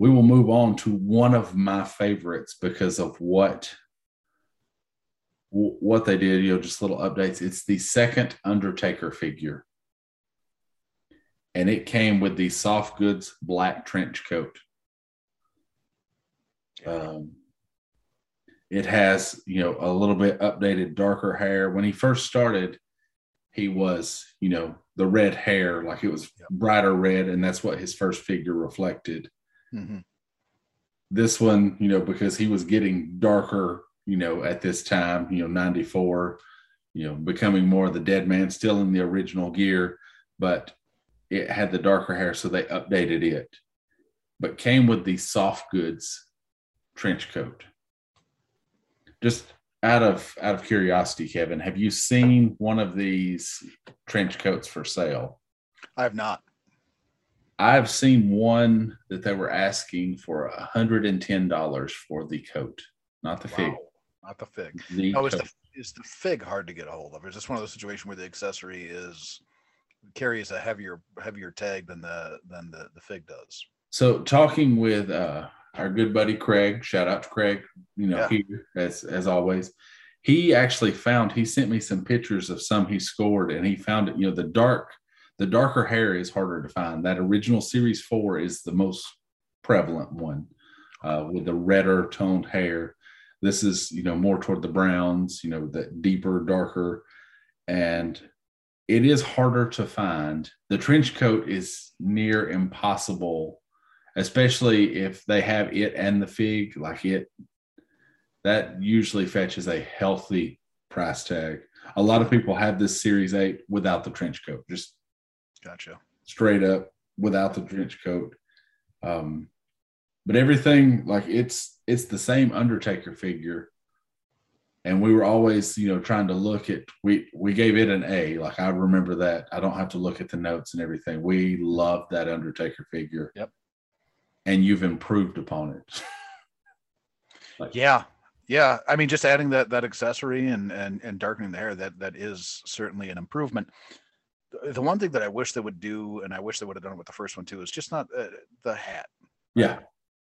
We will move on to one of my favorites because of what wh- what they did. You know, just little updates. It's the second Undertaker figure, and it came with the soft goods black trench coat. Um, it has, you know, a little bit updated, darker hair. When he first started, he was, you know, the red hair, like it was brighter red, and that's what his first figure reflected. Mhm. This one, you know, because he was getting darker, you know, at this time, you know, 94, you know, becoming more of the dead man, still in the original gear, but it had the darker hair, so they updated it. But came with the soft goods trench coat. Just out of out of curiosity, Kevin, have you seen one of these trench coats for sale? I have not. I've seen one that they were asking for $110 for the coat, not the fig. Not the fig. The Oh, is the is the fig hard to get a hold of? Is this one of those situations where the accessory is carries a heavier heavier tag than the than the, the fig does? So talking with uh, our good buddy Craig, shout out to Craig, you know, Yeah. here as as always. He actually found he sent me some pictures of some he scored and he found it, you know, the dark the darker hair is harder to find. That original series four is the most prevalent one uh, with the redder toned hair. This is, you know, more toward the browns, you know, the deeper, darker, and it is harder to find. The trench coat is near impossible, especially if they have it and the fig, like it. That usually fetches a healthy price tag. A lot of people have this Series 8 without the trench coat, just Gotcha. straight up without the trench coat. Um, but everything like it's it's the same Undertaker figure, and we were always you know trying to look at we we gave it an A. Like I remember that. I don't have to look at the notes and everything. We love that Undertaker figure. Yep. And you've improved upon it. Like, yeah, yeah. I mean, just adding that that accessory and and and darkening the hair that that is certainly an improvement. The one thing that I wish they would do, and I wish they would have done it with the first one too, is just not uh, the hat. Yeah.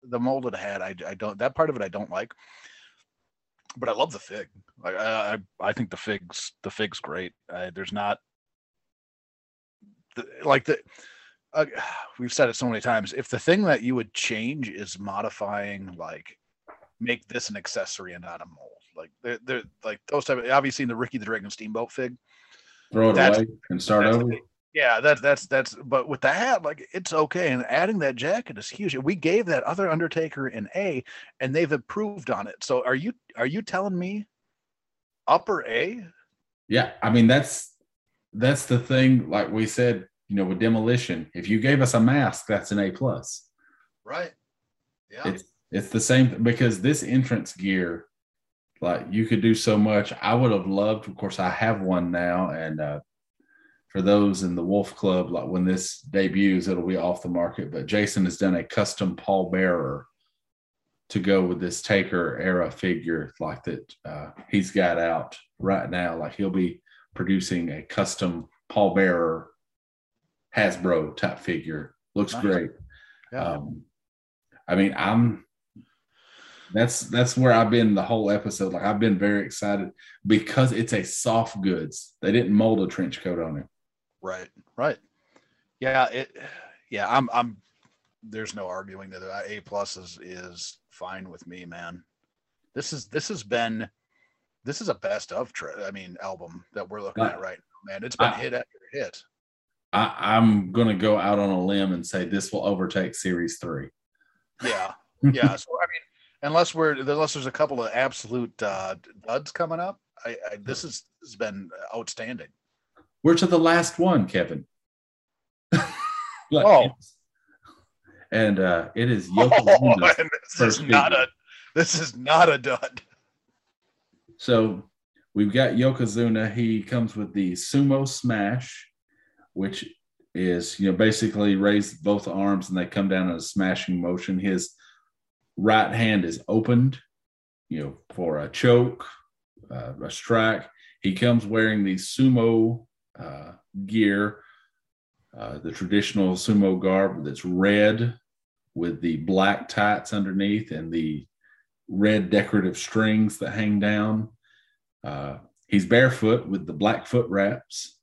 The molded hat, I, I don't. That part of it I don't like. But I love the fig. I I, I think the figs the fig's great. Uh, there's not the, like the uh, we've said it so many times. If the thing that you would change is modifying like make this an accessory and not a mold. Like they're, they're like those type of obviously in the Ricky the Dragon Steamboat fig. Throw it away and start over. Yeah, that's that's that's but with the hat, like it's okay. And adding that jacket is huge. We gave that other Undertaker an A and they've improved on it. So are you are you telling me upper A? Yeah, I mean that's that's the thing. Like we said, you know, with demolition, if you gave us a mask, that's an A plus. Right. Yeah. It's it's the same because this entrance gear, like you could do so much. I would have loved, of course, I have one now, and uh, for those in the Wolf Club, like when this debuts, it'll be off the market. But Jason has done a custom Paul Bearer to go with this Taker era figure, like that uh, he's got out right now. Like he'll be producing a custom Paul Bearer Hasbro type figure. Looks Nice. great. yeah. Um, I mean, I'm that's that's where I've been the whole episode. Like I've been very excited because it's a soft goods. They didn't mold a trench coat on it. Right, right. Yeah, it. Yeah, I'm. I'm. There's no arguing that uh, A plus is is fine with me, man. This is this has been, this is a best of. Tra- I mean, album that we're looking at right now, man. It's been I- hit after hit. I, I'm gonna go out on a limb and say this will overtake series three. Yeah, yeah. So I mean, unless we're unless there's a couple of absolute uh, duds coming up, I, I this is has been outstanding. We're to the last one, Kevin. Like, Oh. and uh, it is Oh, this is not figure. a this is not a dud. So we've got Yokozuna. He comes with the sumo smash, which is, you know, basically raise both arms and they come down in a smashing motion. His right hand is opened, you know, for a choke, uh, a strike. He comes wearing the sumo uh, gear, uh, the traditional sumo garb that's red with the black tights underneath and the red decorative strings that hang down. Uh, he's barefoot with the black foot wraps.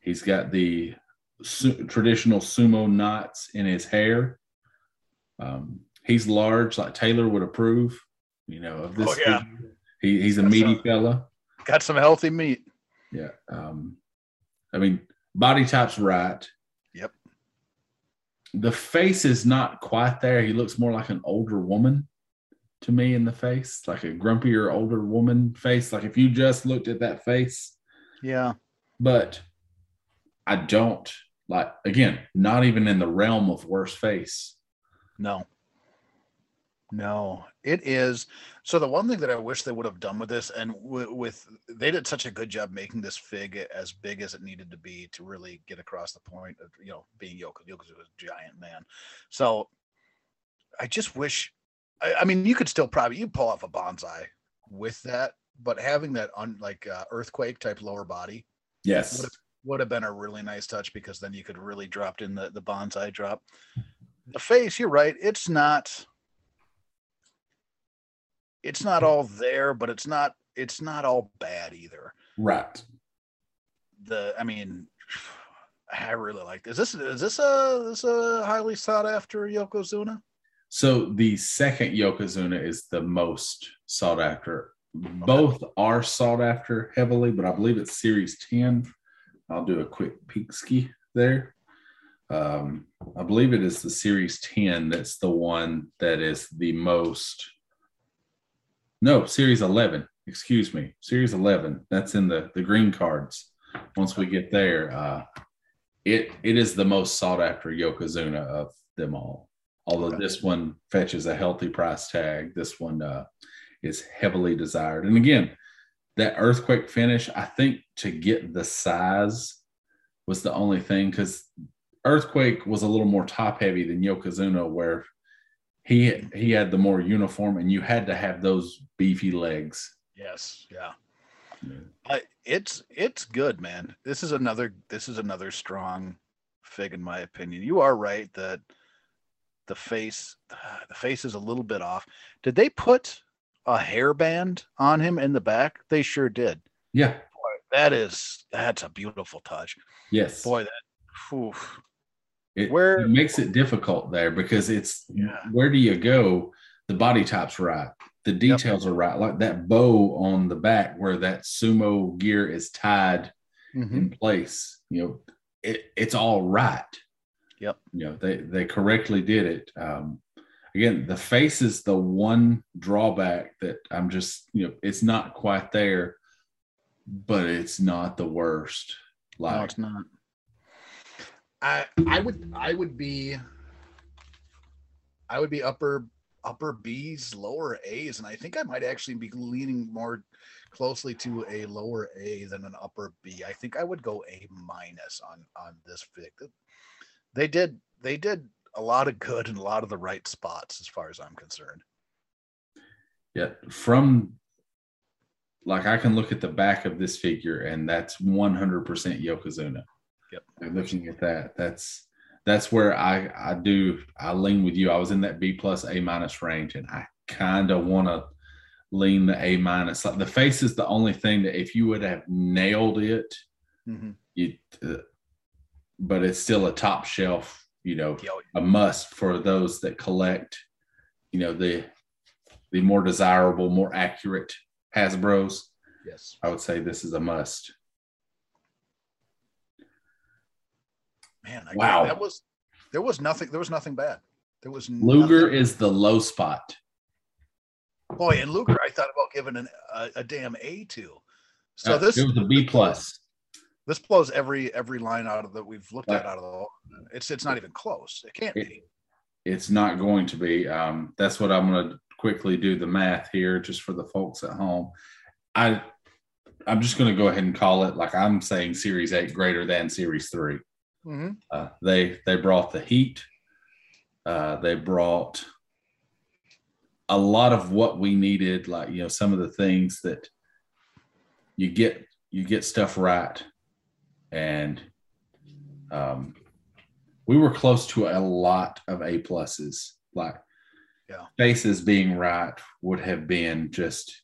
He's got the su- traditional sumo knots in his hair. Um, he's large, like Taylor would approve. You know of this. Oh, yeah. He, he's a That's meaty a- fella. Got some healthy meat. Yeah. Um, I mean, body type's right. Yep. The face is not quite there. He looks more like an older woman to me in the face, like a grumpier older woman face. Like if you just looked at that face, Yeah. but I don't like again, not even in the realm of worst face. No. No, it is. So the one thing that I wish they would have done with this, and w- with they did such a good job making this fig as big as it needed to be to really get across the point of you know being Yoko. Yoko's a giant man. So I just wish. I, I mean, you could still probably you pull off a banzai with that, but having that on like uh, earthquake type lower body Yes. would have, would have been a really nice touch because then you could really dropped in the the banzai drop. The face, you're right. It's not. It's not all there, but it's not. It's not all bad either. Right. The, I mean, I really like this. Is this is this a this a highly sought after Yokozuna? So the second Yokozuna is the most sought after. Both are sought after heavily, but I believe it's Series 10. I'll do a quick peek ski there. Um, I believe it is the Series 10 that's the one that is the most. No, Series 11. Excuse me, Series 11. That's in the the green cards. Once we get there, uh, it it is the most sought after Yokozuna of them all. Although Okay. this one fetches a healthy price tag, this one uh, is heavily desired. And again, that earthquake finish, I think to get the size was the only thing because earthquake was a little more top heavy than Yokozuna, where he he had the more uniform, and you had to have those beefy legs. Yes, yeah. I, it's it's good, man. This is another this is another strong fig in my opinion. You are right that the face the face is a little bit off. Did they put a hairband on him in the back? They sure did. Yeah. That is that's a beautiful touch. Yes. Boy, that whew. It, Where- it makes it difficult there because it's Yeah. where do you go? The body type's right, the details are right, like that bow on the back where that sumo gear is tied Mhm. in place. You know, it, it's all right. Yep. You know, they they correctly did it. Um, again, the face is the one drawback that I'm just you know it's not quite there, but it's not the worst. No, Like it's not. I I would I would be I would be upper upper B's, lower A's, and I think I might actually be leaning more closely to a lower A than an upper B. I think I would go A minus on on this pick. They did they did a lot of good in a lot of the right spots as far as I'm concerned. Yeah, from like I can look at the back of this figure, and that's 100% Yokozuna. Yep. And looking at that, that's that's where I I do I lean with you. I was in that B plus A minus range, and I kind of want to lean the A minus. Like the face is the only thing that if you would have nailed it, Mhm. you. Uh, but it's still a top shelf, you know, a must for those that collect, you know, the the more desirable, more accurate Hasbro's. yes. I would say this is a must. Man, I Wow. that was there was nothing there was nothing bad. There was Luger nothing- is the low spot. Boy, and Luger, I thought about giving an, a, a damn A to. So Uh, this it was a B plus. this blows every every line out of that we've looked at out of the. It's it's not even close. It can't It- be. It's not going to be. Um, that's what I'm going to quickly do the math here, just for the folks at home. I I'm just going to go ahead and call it like I'm saying Series Eight greater than Series Three. Mhm. Uh, they they brought the heat. Uh, they brought a lot of what we needed, like you know some of the things that you get you get stuff right, and um, we were close to a lot of A pluses. Like Yeah. faces being right would have been just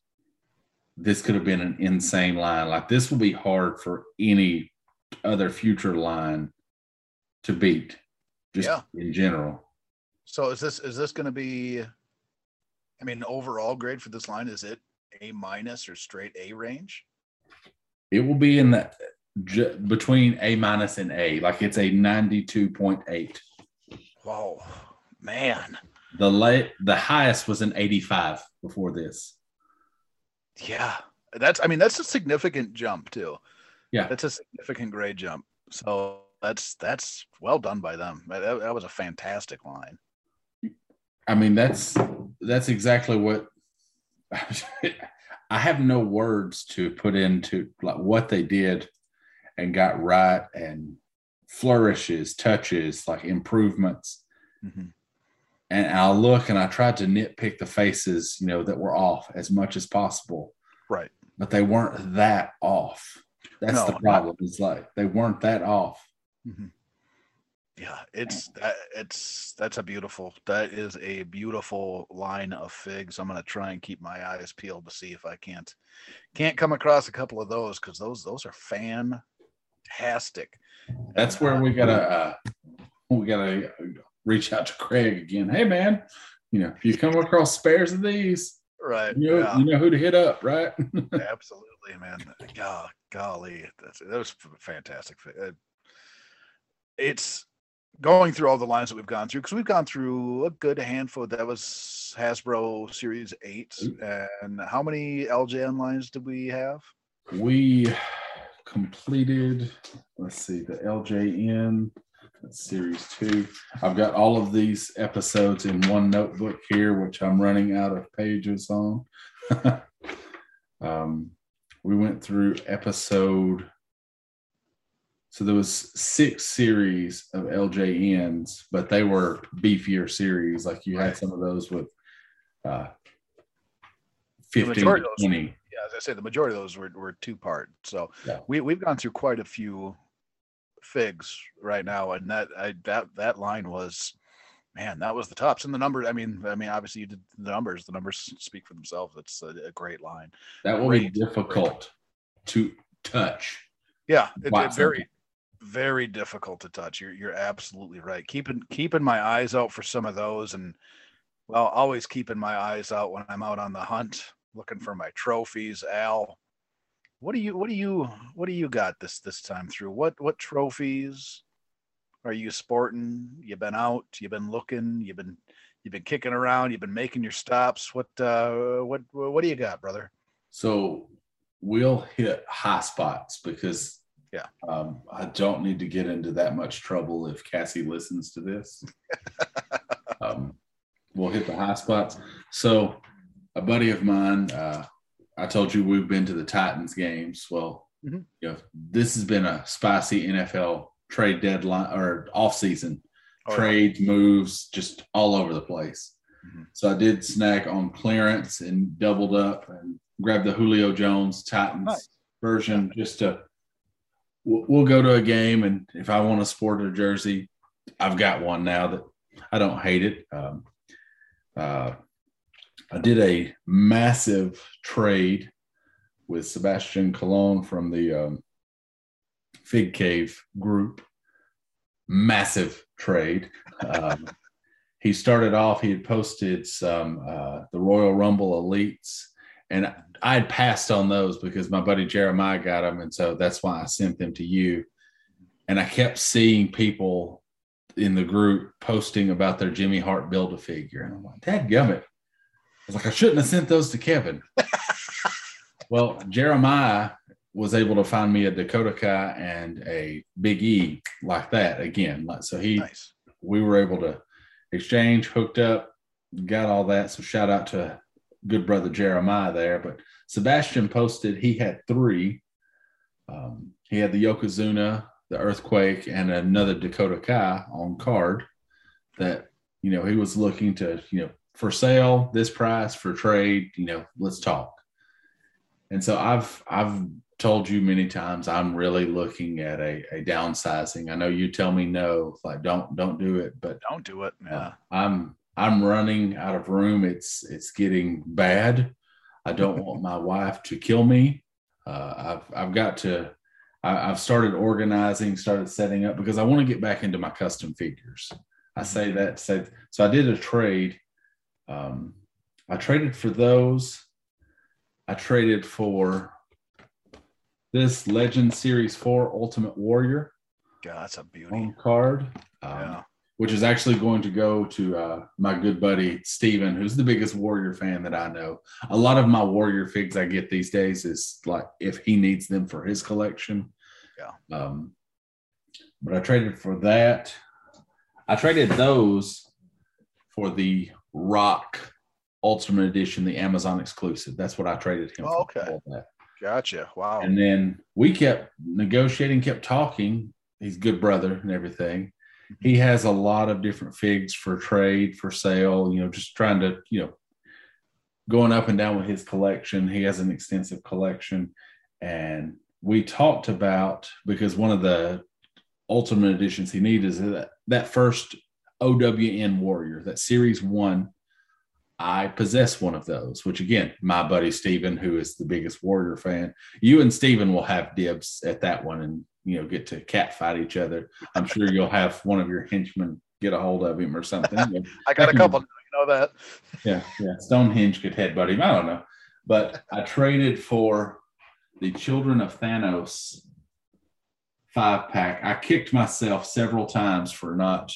this could have been an insane line. Like this will be hard for any other future line to beat, just Yeah. in general. So is this is this going to be? I mean, overall grade for this line is it A minus or straight A range? It will be in the ju- between A minus and A. Like it's a ninety-two point eight. Wow, man. The late the highest was an eighty-five before this. Yeah, that's. I mean, that's a significant jump too. Yeah. that's a significant grade jump. So that's that's well done by them. That, that was a fantastic line. I mean, that's that's exactly what I have no words to put into like what they did and got right and flourishes, touches, like improvements. Mhm. And I'll look and I tried to nitpick the faces, you know, that were off as much as possible, Right. but they weren't that off. That's No, the not- problem. It's like they weren't that off. Mhm. Yeah, it's that it's that's a beautiful that is a beautiful line of figs. I'm gonna try and keep my eyes peeled to see if I can't can't come across a couple of those because those those are fantastic. That's where we gotta uh, we gotta reach out to Craig again. Hey man, you know if you come across spares of these, right? You know, yeah. you know who to hit up, right? Absolutely, man. God, golly, that's, that was fantastic. It's going through all the lines that we've gone through because we've gone through a good handful. That was Hasbro Series Eight, and how many LJN lines did we have? We completed. Let's see, the LJN that's series two. I've got all of these episodes in one notebook here, which I'm running out of pages on. um, we went through episode so there was six series of LJNs, but they were beefier series. Like you had some of those with uh, 15 to 20. yeah, as I say, the majority of those were, were two part. So yeah. we, we've gone through quite a few figs right now. And that, I, that, that line was, man, that was the tops and the numbers. I mean, I mean, obviously you did the numbers, the numbers speak for themselves. It's a, a great line. That will be difficult great. to touch. Yeah. It, it very, very difficult to touch. You're you're absolutely right. Keeping keeping my eyes out for some of those, and well, always keeping my eyes out when I'm out on the hunt, looking for my trophies. Al, what do you what do you what do you got this this time through? What what trophies are you sporting? You've been out. You've been looking. You've been you've been kicking around. You've been making your stops. What uh what what do you got, brother? So we'll hit high spots because yeah. Um, I don't need to get into that much trouble if Cassie listens to this. um, we'll hit the high spots. So, a buddy of mine, uh, I told you we've been to the Titans games. Well, mm-hmm. you know, this has been a spicy NFL trade deadline or off season oh, trade yeah. moves just all over the place. Mm-hmm. So I did snack on clearance and doubled up and grabbed the Julio Jones Titans nice. version just to we'll go to a game, and if I want to sport a jersey, I've got one now that I don't hate it. Um, uh, I did a massive trade with Sebastian Cologne from the um, Fig Cave group. Massive trade. Um, he started off, he had posted some uh, the Royal Rumble Elites, and I had passed on those because my buddy Jeremiah got them, and so that's why I sent them to you. And I kept seeing people in the group posting about their Jimmy Hart build a figure, and I'm like, "Dad gummit!" I was like, "I shouldn't have sent those to Kevin." well, Jeremiah was able to find me a Dakota Kai and a Big E like that again. Like so, he nice. we were able to exchange, hooked up, got all that. So shout out to good brother Jeremiah there. But Sebastian posted he had three. Um, he had the Yokozuna, the Earthquake, and another Dakota Kai on card that, you know, he was looking to, you know, for sale, this price for trade, you know, let's talk. And so I've I've told you many times I'm really looking at a, a downsizing. I know you tell me no, like don't don't do it, but don't do it. Yeah. Uh, I'm I'm running out of room. It's it's getting bad. I don't want my wife to kill me. Uh, I've I've got to. I, have started organizing, started setting up because I want to get back into my custom figures. I say mm-hmm. that say so. I did a trade. Um, I traded for those. I traded for this Legend Series Four Ultimate Warrior. God, that's a beauty card. Um, yeah which is actually going to go to uh, my good buddy Steven, who's the biggest Warrior fan that I know. A lot of my Warrior figs I get these days is like if he needs them for his collection. Yeah. Um, but I traded for that. I traded those for the Rock Ultimate Edition, the Amazon exclusive. That's what I traded him oh, for. Okay. Gotcha. Wow. And then we kept negotiating, kept talking. He's good brother and everything he has a lot of different figs for trade, for sale, you know, just trying to, you know, going up and down with his collection. He has an extensive collection. And we talked about because one of the ultimate editions he needs is that, that first OWN Warrior, that series one. I possess one of those, which again, my buddy Steven, who is the biggest Warrior fan, you and Steven will have dibs at that one. And you know get to cat fight each other. I'm sure you'll have one of your henchmen get a hold of him or something. I got a couple. You know that. Yeah, yeah. Stonehenge could headbutt him. I don't know, but I traded for the Children of Thanos five pack. I kicked myself several times for not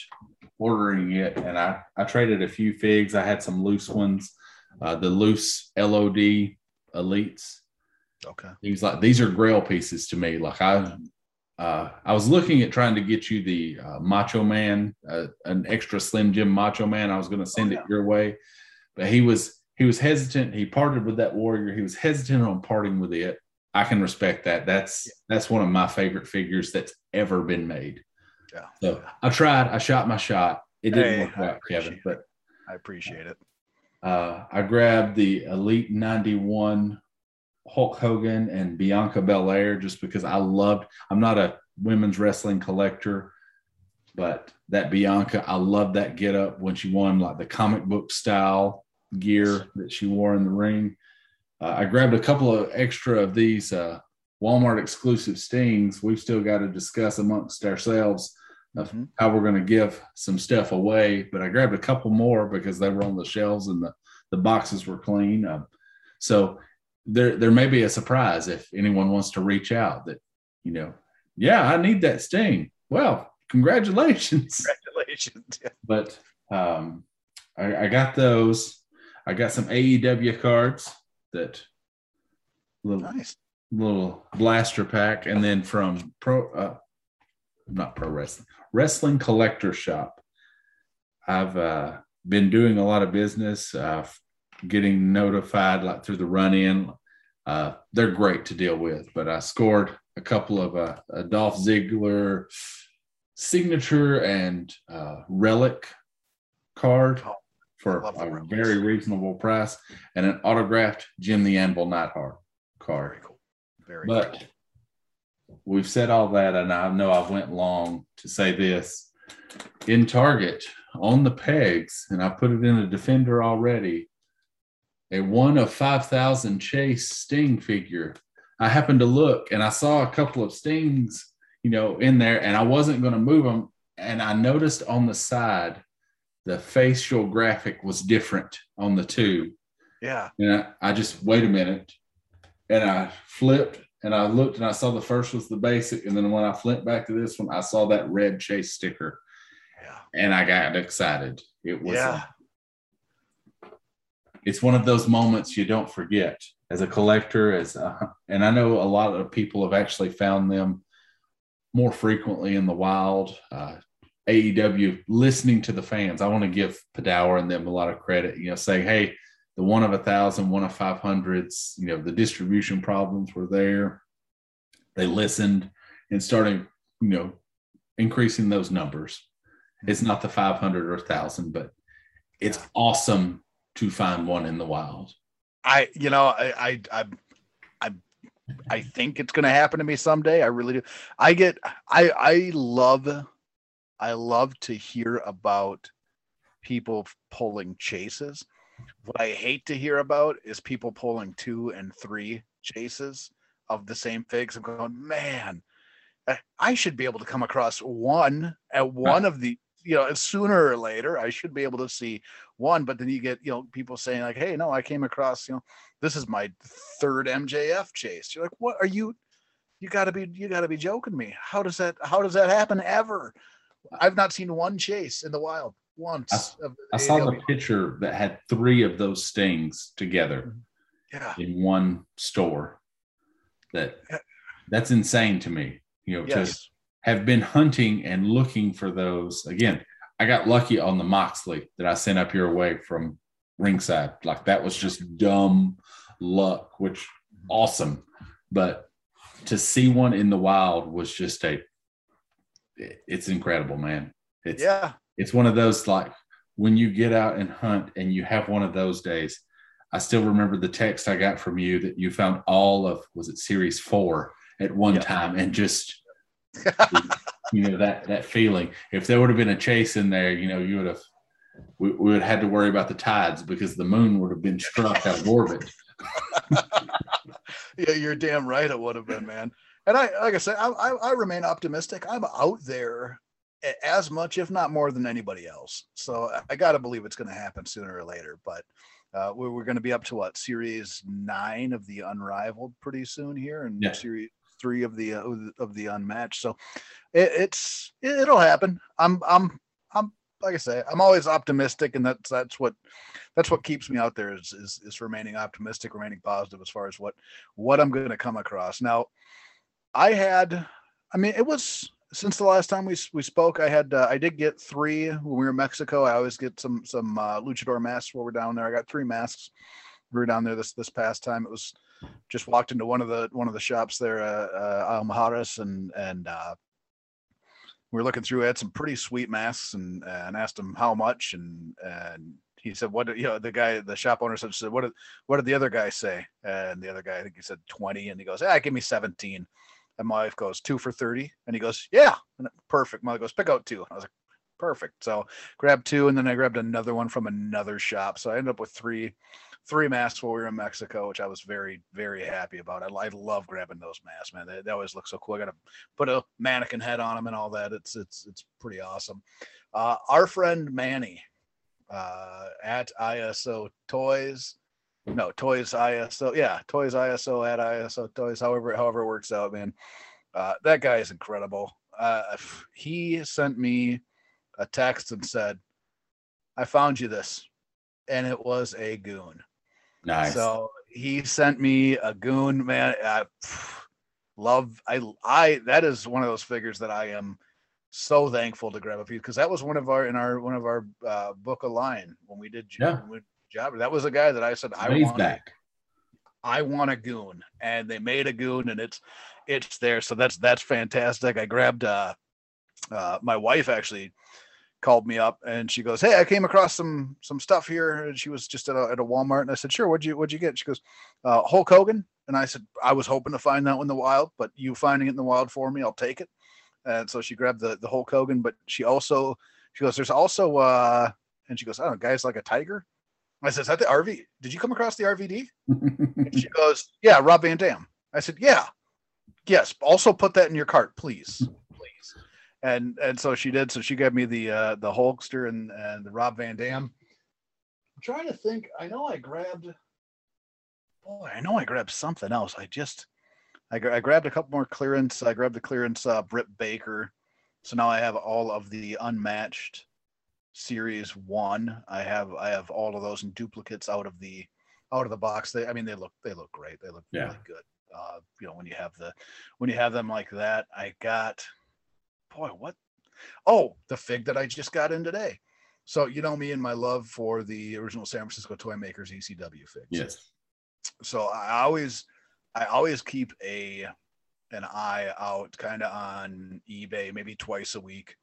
ordering it, and I I traded a few figs. I had some loose ones, uh, the loose LOD elites. Okay. He was like, these are grail pieces to me. Like I, uh, I was looking at trying to get you the uh, Macho Man, uh, an extra Slim Jim Macho Man. I was going to send oh, yeah. it your way, but he was he was hesitant. He parted with that warrior. He was hesitant on parting with it. I can respect that. That's yeah. that's one of my favorite figures that's ever been made. Yeah. So I tried. I shot my shot. It didn't hey, work out, Kevin, but I appreciate it. Uh, I grabbed the Elite 91 Hulk Hogan and Bianca Belair just because I loved, I'm not a women's wrestling collector, but that Bianca, I love that get up when she won like the comic book style gear that she wore in the ring. Uh, I grabbed a couple of extra of these uh, Walmart exclusive stings. We've still got to discuss amongst ourselves of mm-hmm. how we're going to give some stuff away. But I grabbed a couple more because they were on the shelves and the, the boxes were clean. Um, so there, there may be a surprise if anyone wants to reach out that, you know, yeah, I need that sting. Well, congratulations. Congratulations. Yeah. But um, I, I got those. I got some AEW cards that little nice. little blaster pack, and then from pro uh, not pro wrestling wrestling collector shop. I've uh, been doing a lot of business, uh, getting notified like through the run in. Uh, they're great to deal with, but I scored a couple of uh, a Dolph Ziggler signature and uh, relic card oh, for a very reasonable price and an autographed Jim the Anvil Neidhart card. Very cool. Very but cool we've said all that, and I know I've went long to say this. In Target, on the pegs, and I put it in a defender already, a one of 5,000 Chase Sting figure. I happened to look and I saw a couple of Stings, you know, in there, and I wasn't going to move them. And I noticed on the side, the facial graphic was different on the two. Yeah. And I, I just, wait a minute. And I flipped and I looked and I saw the first was the basic, and then when I flipped back to this one, I saw that red chase sticker, yeah. and I got excited. It was, yeah. It's one of those moments you don't forget as a collector. As a, and I know a lot of people have actually found them more frequently in the wild. Uh, AEW listening to the fans. I want to give Padawer and them a lot of credit. You know, saying, "Hey, the one of a thousand, one of five hundreds, you know, the distribution problems were there. They listened and started, you know, increasing those numbers. It's not the 500 or 1,000, but it's awesome to find one in the wild. I, you know, I, I, I, I, think it's going to happen to me someday. I really do. I get, I, I love, I love to hear about people pulling chases what I hate to hear about is people pulling two and three chases of the same figs. I'm going, man, I should be able to come across one at one of the, you know, sooner or later. I should be able to see one, but then you get, you know, people saying like, "Hey, no, I came across, you know, this is my third MJF chase." You're like, "What are you? You got to be, you got to be joking me. How does that, how does that happen ever?" I've not seen one chase in the wild once. I, I saw the picture that had three of those stings together mm-hmm. yeah. in one store. That that's insane to me. You know, yes. to have been hunting and looking for those again. I got lucky on the Moxley that I sent up your way from ringside. Like that was just dumb luck, which awesome. But to see one in the wild was just a it's incredible, man. It's yeah, it's one of those like when you get out and hunt and you have one of those days. I still remember the text I got from you that you found all of was it series four at one yep. time and just you know that that feeling. If there would have been a chase in there, you know, you would have we, we would have had to worry about the tides because the moon would have been struck out of orbit. yeah, you're damn right. It would have been, man. And I, like I said, I, I, I remain optimistic. I'm out there as much, if not more, than anybody else. So I got to believe it's going to happen sooner or later. But uh, we're, we're going to be up to what series nine of the Unrivaled pretty soon here, and yeah. series three of the uh, of the Unmatched. So it, it's it, will happen. I'm I'm I'm like I say, I'm always optimistic, and that's that's what that's what keeps me out there is is, is remaining optimistic, remaining positive as far as what what I'm going to come across. Now, I had, I mean, it was since the last time we we spoke. I had uh, I did get three when we were in Mexico. I always get some some uh, luchador masks while we're down there. I got three masks. We were down there this this past time. It was just walked into one of the one of the shops there, uh, uh and and uh, we were looking through. Had some pretty sweet masks, and and asked him how much, and and he said, "What you know?" The guy, the shop owner said, "What did what did the other guy say?" And the other guy, I think he said twenty, and he goes, "Ah, give me 17. And my wife goes, two for 30. And he goes, yeah, perfect. Mother goes, pick out two. I was like, perfect. So grabbed two, and then I grabbed another one from another shop. So I ended up with three, three masks while we were in Mexico, which I was very, very happy about. I, I love grabbing those masks, man. They, they always look so cool. I got to put a mannequin head on them and all that. It's, it's, it's pretty awesome. Uh, our friend Manny uh, at ISO Toys no toys iso yeah toys iso at iso toys however however it works out man uh, that guy is incredible uh, he sent me a text and said i found you this and it was a goon nice so he sent me a goon man I, love i i that is one of those figures that i am so thankful to grab a piece because that was one of our in our one of our uh, book of line when we did yeah. job. That was a guy that I said I want. Back. I want a goon, and they made a goon, and it's it's there. So that's that's fantastic. I grabbed uh, uh, my wife actually called me up and she goes, "Hey, I came across some some stuff here." And she was just at a, at a Walmart, and I said, "Sure, what'd you what'd you get?" She goes, uh, "Hulk Hogan," and I said, "I was hoping to find that one in the wild, but you finding it in the wild for me, I'll take it." And so she grabbed the the Hulk Hogan, but she also she goes, "There's also," uh, and she goes, "Oh, guys like a tiger." I said, "Is that the RV? Did you come across the RVD?" she goes, "Yeah, Rob Van Dam." I said, "Yeah, yes. Also put that in your cart, please." And and so she did. So she gave me the uh, the Hulkster and and the Rob Van Dam. I'm trying to think. I know I grabbed. Boy, I know I grabbed something else. I just I, I grabbed a couple more clearance. I grabbed the clearance uh, Britt Baker. So now I have all of the unmatched series one. I have I have all of those in duplicates out of the out of the box. They I mean they look they look great. They look yeah. really good. Uh, you know when you have the when you have them like that. I got boy what oh the fig that I just got in today. So you know me and my love for the original San Francisco Toy Makers ECW figs. Yes. So I always I always keep a an eye out kind of on eBay maybe twice a week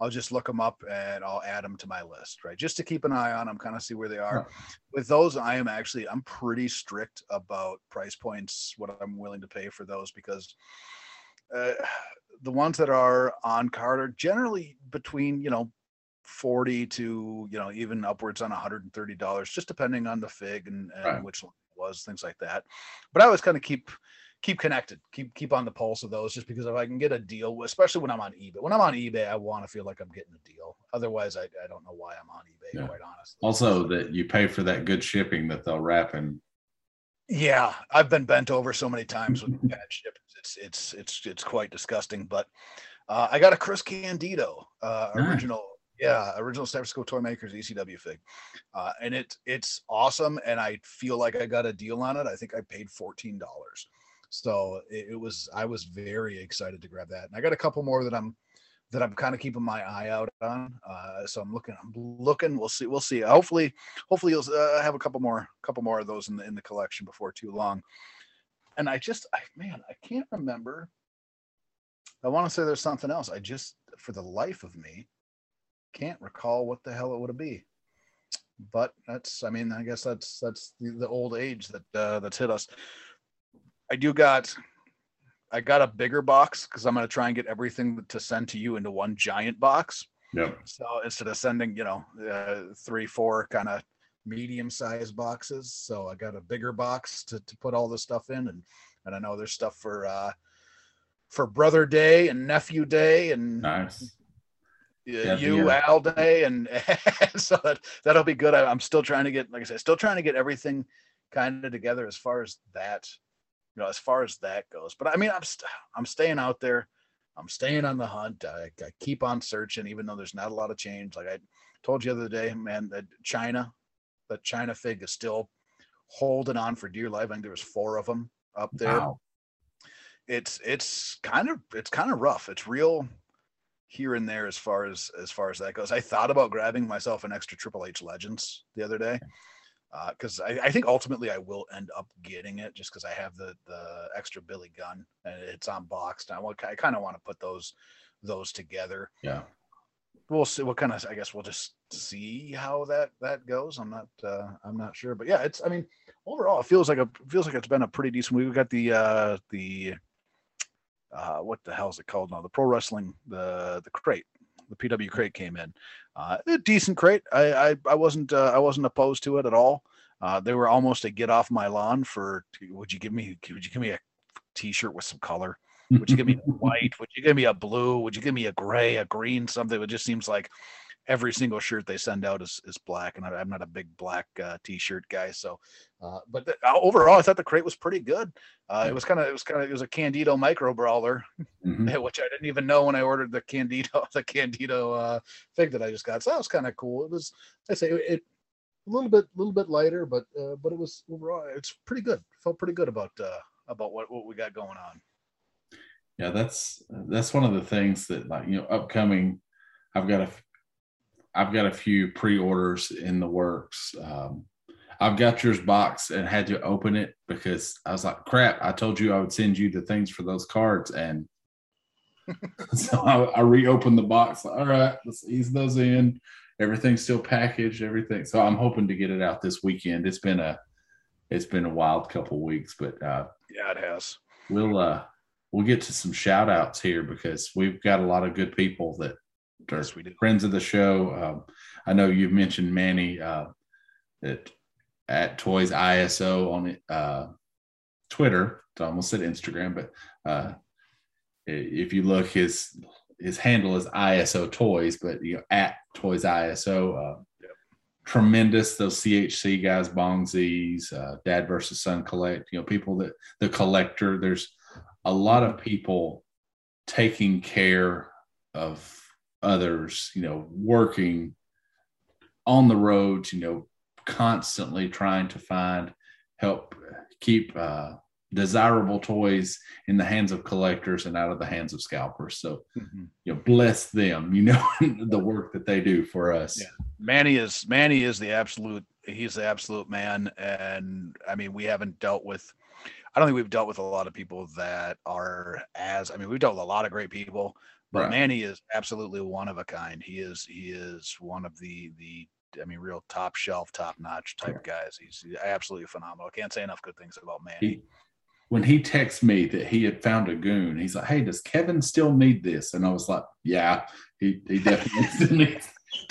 I'll just look them up and I'll add them to my list, right? Just to keep an eye on them, kind of see where they are. With those, I am actually I'm pretty strict about price points, what I'm willing to pay for those because uh, the ones that are on card are generally between you know 40 to you know even upwards on 130 dollars just depending on the fig and, and right. which one was things like that but i always kind of keep keep connected, keep keep on the pulse of those. Just because if I can get a deal, especially when I'm on eBay, when I'm on eBay, I want to feel like I'm getting a deal. Otherwise, I, I don't know why I'm on eBay. Yeah. Quite honestly. Also, that you pay for that good shipping that they'll wrap in. Yeah, I've been bent over so many times with bad shipping. It's it's it's it's quite disgusting. But uh, I got a Chris Candido uh, nice. original yeah, original San Francisco Toy Makers ECW fig, uh, and it it's awesome. And I feel like I got a deal on it. I think I paid fourteen dollars. So it, it, was I was very excited to grab that, and I got a couple more that I'm that I'm kind of keeping my eye out on. Uh, so I'm looking, I'm looking. We'll see, we'll see. Hopefully, hopefully you'll uh, have a couple more, couple more of those in the in the collection before too long. And I just, I man, I can't remember. I want to say there's something else. I just, for the life of me, can't recall what the hell it would be. But that's, I mean, I guess that's that's the, the old age that uh, that's hit us. I do got I got a bigger box because I'm gonna try and get everything to send to you into one giant box. Yeah. So instead of sending, you know, uh, three, four kind of medium sized boxes, so I got a bigger box to, to put all this stuff in, and and I know there's stuff for uh, for Brother Day and Nephew Day and Nice. uh, you Al Day, and so that that'll be good. I, I'm still trying to get, like I said, still trying to get everything kind of together as far as that, you know, as far as that goes. But I mean, I'm st- I'm staying out there. I'm staying on the hunt. I, I keep on searching, even though there's not a lot of change. Like I told you the other day, man, that Chyna, the Chyna fig is still holding on for dear life. I think there was four of them up there. Wow. It's it's kind of it's kind of rough. It's real here and there as far as as far as that goes. I thought about grabbing myself an extra Triple H Legends the other day because I, I think ultimately I will end up getting it just because I have the the extra Billy Gunn and it's unboxed. I want I kind of want to put those those together. Yeah. We'll see what kind of I guess we'll just see how that that goes. I'm not uh I'm not sure. But yeah, it's I mean overall it feels like a feels like it's been a pretty decent week. We got the uh the uh what the hell is it called now? The pro wrestling the the crate. The PW crate came in. Uh a decent crate. I I, I wasn't uh, I wasn't opposed to it at all. Uh, they were almost a get off my lawn for would you give me would you give me a t-shirt with some color would you give me a white would you give me a blue would you give me a gray a green something it just seems like every single shirt they send out is, is black and I, am not a big black uh, t-shirt guy so uh, but the, uh, overall i thought the crate was pretty good uh, it was kind of it was kind of it was a candido micro brawler Mhm. which i didn't even know when i ordered the candido the candido uh fig that i just got so that was kind of cool it was i say it, it a little bit, a little bit lighter, but uh, but it was overall, it's pretty good. Felt pretty good about uh, about what what we got going on. Yeah, that's that's one of the things that like you know upcoming. I've got a I've got a few pre-orders in the works. Um, I've got yours box and had to open it because I was like, crap, I told you I would send you the things for those cards. And so I, I reopened the box. All right, let's ease those in. Everything's still packaged, everything. So I'm hoping to get it out this weekend. It's been a it's been a wild couple weeks, but uh Yeah, it has. we'll uh we'll get to some shout outs here because we've got a lot of good people that Yes, we do. friends of the show. Um, I know you've mentioned Manny uh, at at Toys ISO on uh, Twitter. I almost said Instagram, but uh, if you look, his his handle is ISO Toys, but you know at Toys ISO. Uh, Tremendous those CHC guys, Bong Z's, uh, Dad versus Son Collect. You know, people that the collector. There's a lot of people taking care of others, you know, working on the roads, you know, constantly trying to find help keep uh, desirable toys in the hands of collectors and out of the hands of scalpers. So, Mhm. you know, bless them, you know, the work that they do for us. Yeah. Manny is Manny is the absolute. He's the absolute man, and I mean, we haven't dealt with. I don't think we've dealt with a lot of people that are as. I mean, we've dealt with a lot of great people, but Right. Manny is absolutely one of a kind. He is. He is one of the the. I mean, real top shelf, top notch type guys. He's absolutely phenomenal. I can't say enough good things about Manny. He, when he texted me that he had found a goon, he's like, "Hey, does Kevin still need this?" And I was like, "Yeah, he, he definitely needs."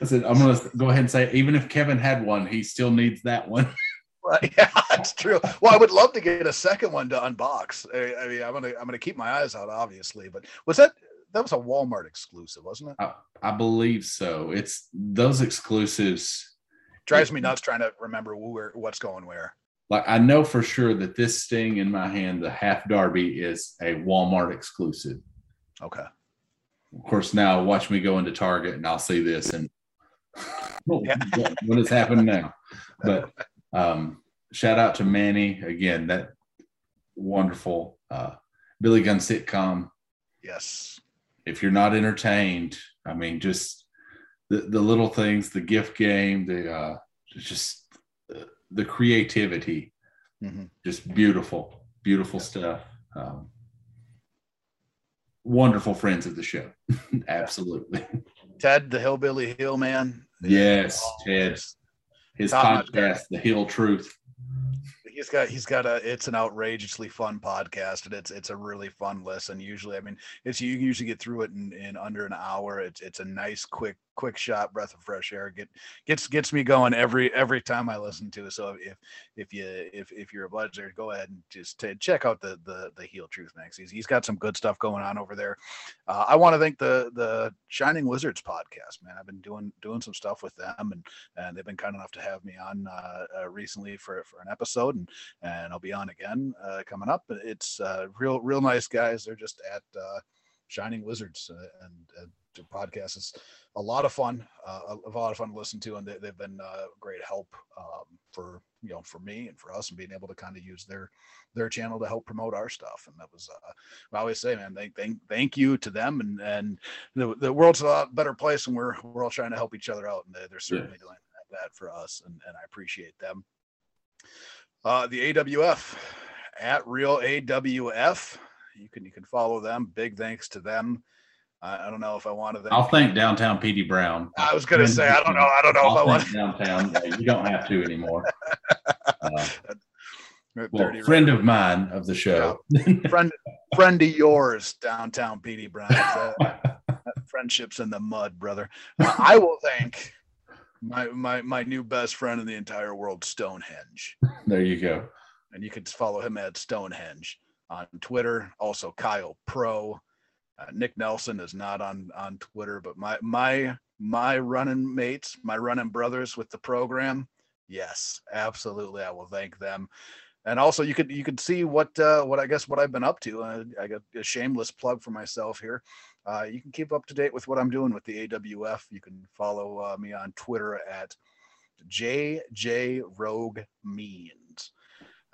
I said, "I'm gonna go ahead and say, even if Kevin had one, he still needs that one." Yeah, that's true. Well, I would love to get a second one to unbox. I, I mean, I'm gonna I'm gonna keep my eyes out, obviously. But was that that was a Walmart exclusive, wasn't it? I, I believe so. It's those exclusives. Drives me nuts trying to remember where what's going where. Like I know for sure that this sting in my hand, the half derby, is a Walmart exclusive. Okay. Of course, now watch me go into Target and I'll see this and what has happened now? But um, shout out to Manny again. That wonderful uh, Billy Gunn sitcom. Yes. If you're not entertained, I mean, just the, the little things, the gift game, the uh, just uh, the creativity, Mhm. just beautiful, beautiful stuff. Um, wonderful friends of the show, absolutely. Ted, the hillbilly hill man. Yes, Oh, Ted. just- His Top-notch podcast, The Hill Truth. he's got he's got a it's an outrageously fun podcast and it's it's a really fun listen. Usually i mean it's you can usually get through it in, in under an hour. It's it's a nice quick quick shot breath of fresh air get gets gets me going every every time i listen to it. So if if you if if you're a budget go ahead and just t- check out the the the heel truth max he's, he's got some good stuff going on over there. Uh, i want to thank the the shining wizards podcast man. I've been doing doing some stuff with them and and they've been kind enough to have me on uh, uh, recently for for an episode and and i'll be on again uh, coming up. It's uh, real real nice guys. They're just at uh, shining wizards and, and podcast is a lot of fun, uh, a, lot of fun to listen to, and they, have been uh, great help um, for you know for me and for us, and being able to kind of use their their channel to help promote our stuff. And that was, uh, I always say, man, thank thank thank you to them, and and the, the world's a lot better place, and we're we're all trying to help each other out, and they're, certainly yeah. doing that, that, for us, and and I appreciate them. Uh, the AWF at Real AWF, you can you can follow them. Big thanks to them. I, I don't know if I wanted them. I'll thank downtown PD Brown. I was going to say I don't know. I don't know I'll if I want downtown. You don't have to anymore. Uh, well, friend of mine of the show, yeah. friend friend of yours, downtown PD Brown. Uh, friendships in the mud, brother. Uh, I will thank my my my new best friend in the entire world, Stonehenge. There you go. And you can follow him at Stonehenge on Twitter. Also, Kyle Pro. Uh, Nick Nelson is not on on Twitter, but my my my running mates, my running brothers with the program, yes, absolutely, I will thank them. And also, you could you could see what uh, what I guess what I've been up to. Uh, I got a shameless plug for myself here. Uh, you can keep up to date with what I'm doing with the AWF. You can follow uh, me on Twitter at JJ Rogue Mean.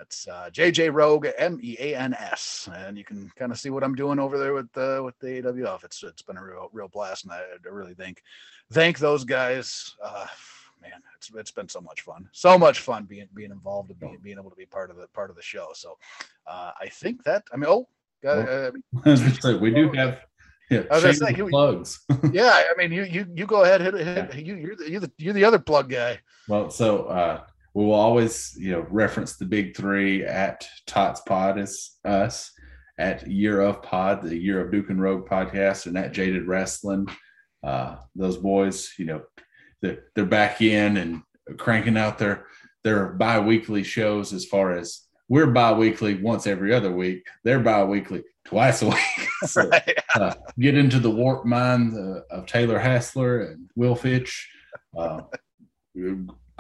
That's uh, JJ Rogue M E A N S, and you can kind of see what I'm doing over there with the with the AWF. It's it's been a real real blast, and I, I really thank thank those guys. Uh, man, it's it's been so much fun, so much fun being being involved and being being able to be part of the part of the show. So uh, I think that I mean, oh, uh, we do have yeah, plugs. yeah, I mean, you you you go ahead, hit, hit yeah. you you're the, you're the you're the other plug guy. Well, so uh, we will always, you know, reference the big three at Tots Pod as us, at Year of Pod, the Year of Duke and Rogue podcast, and at Jaded Wrestling. Uh, those boys, you know, they're, they're back in and cranking out their their bi-weekly shows as far as we're bi-weekly once every other week. They're bi-weekly twice a week. So, uh, get into the warp mind uh, of taylor hassler and will fitch. Uh,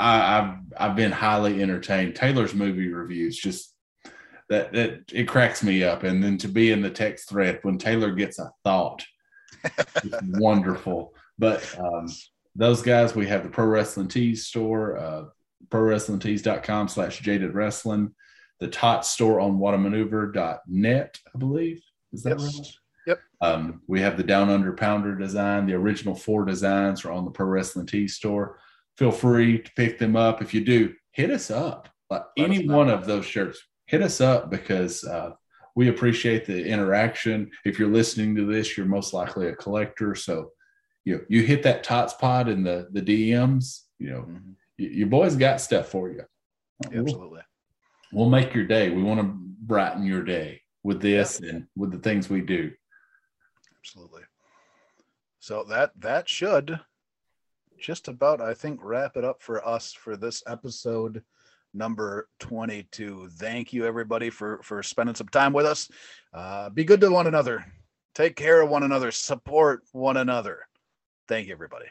I, have I've been highly entertained. Taylor's movie reviews just that that it cracks me up, and then to be in the text thread when Taylor gets a thought, wonderful. But um, those guys, we have the Pro Wrestling Tees store, uh, ProWrestlingTees.com slash Jaded Wrestling, the Tot store on WhatAmaneuver.net, I believe. Is that yes. right? Yep. Um, we have the Down Under Pounder design. The original four designs are on the Pro Wrestling Tees store feel free to pick them up. If you do, hit us up. Like any one of those shirts, hit us up because uh, we appreciate the interaction. If you're listening to this, you're most likely a collector. So you know, you hit that tots pod in the the DMs. You know, mm-hmm. your boys got stuff for you. Absolutely. We'll, we'll make your day. We want to brighten your day with this and with the things we do. Absolutely. So that that should just about, I think, wrap it up for us for this episode number 22. Thank you, everybody, for for spending some time with us. Uh, be good to one another. Take care of one another. Support one another. Thank you, everybody.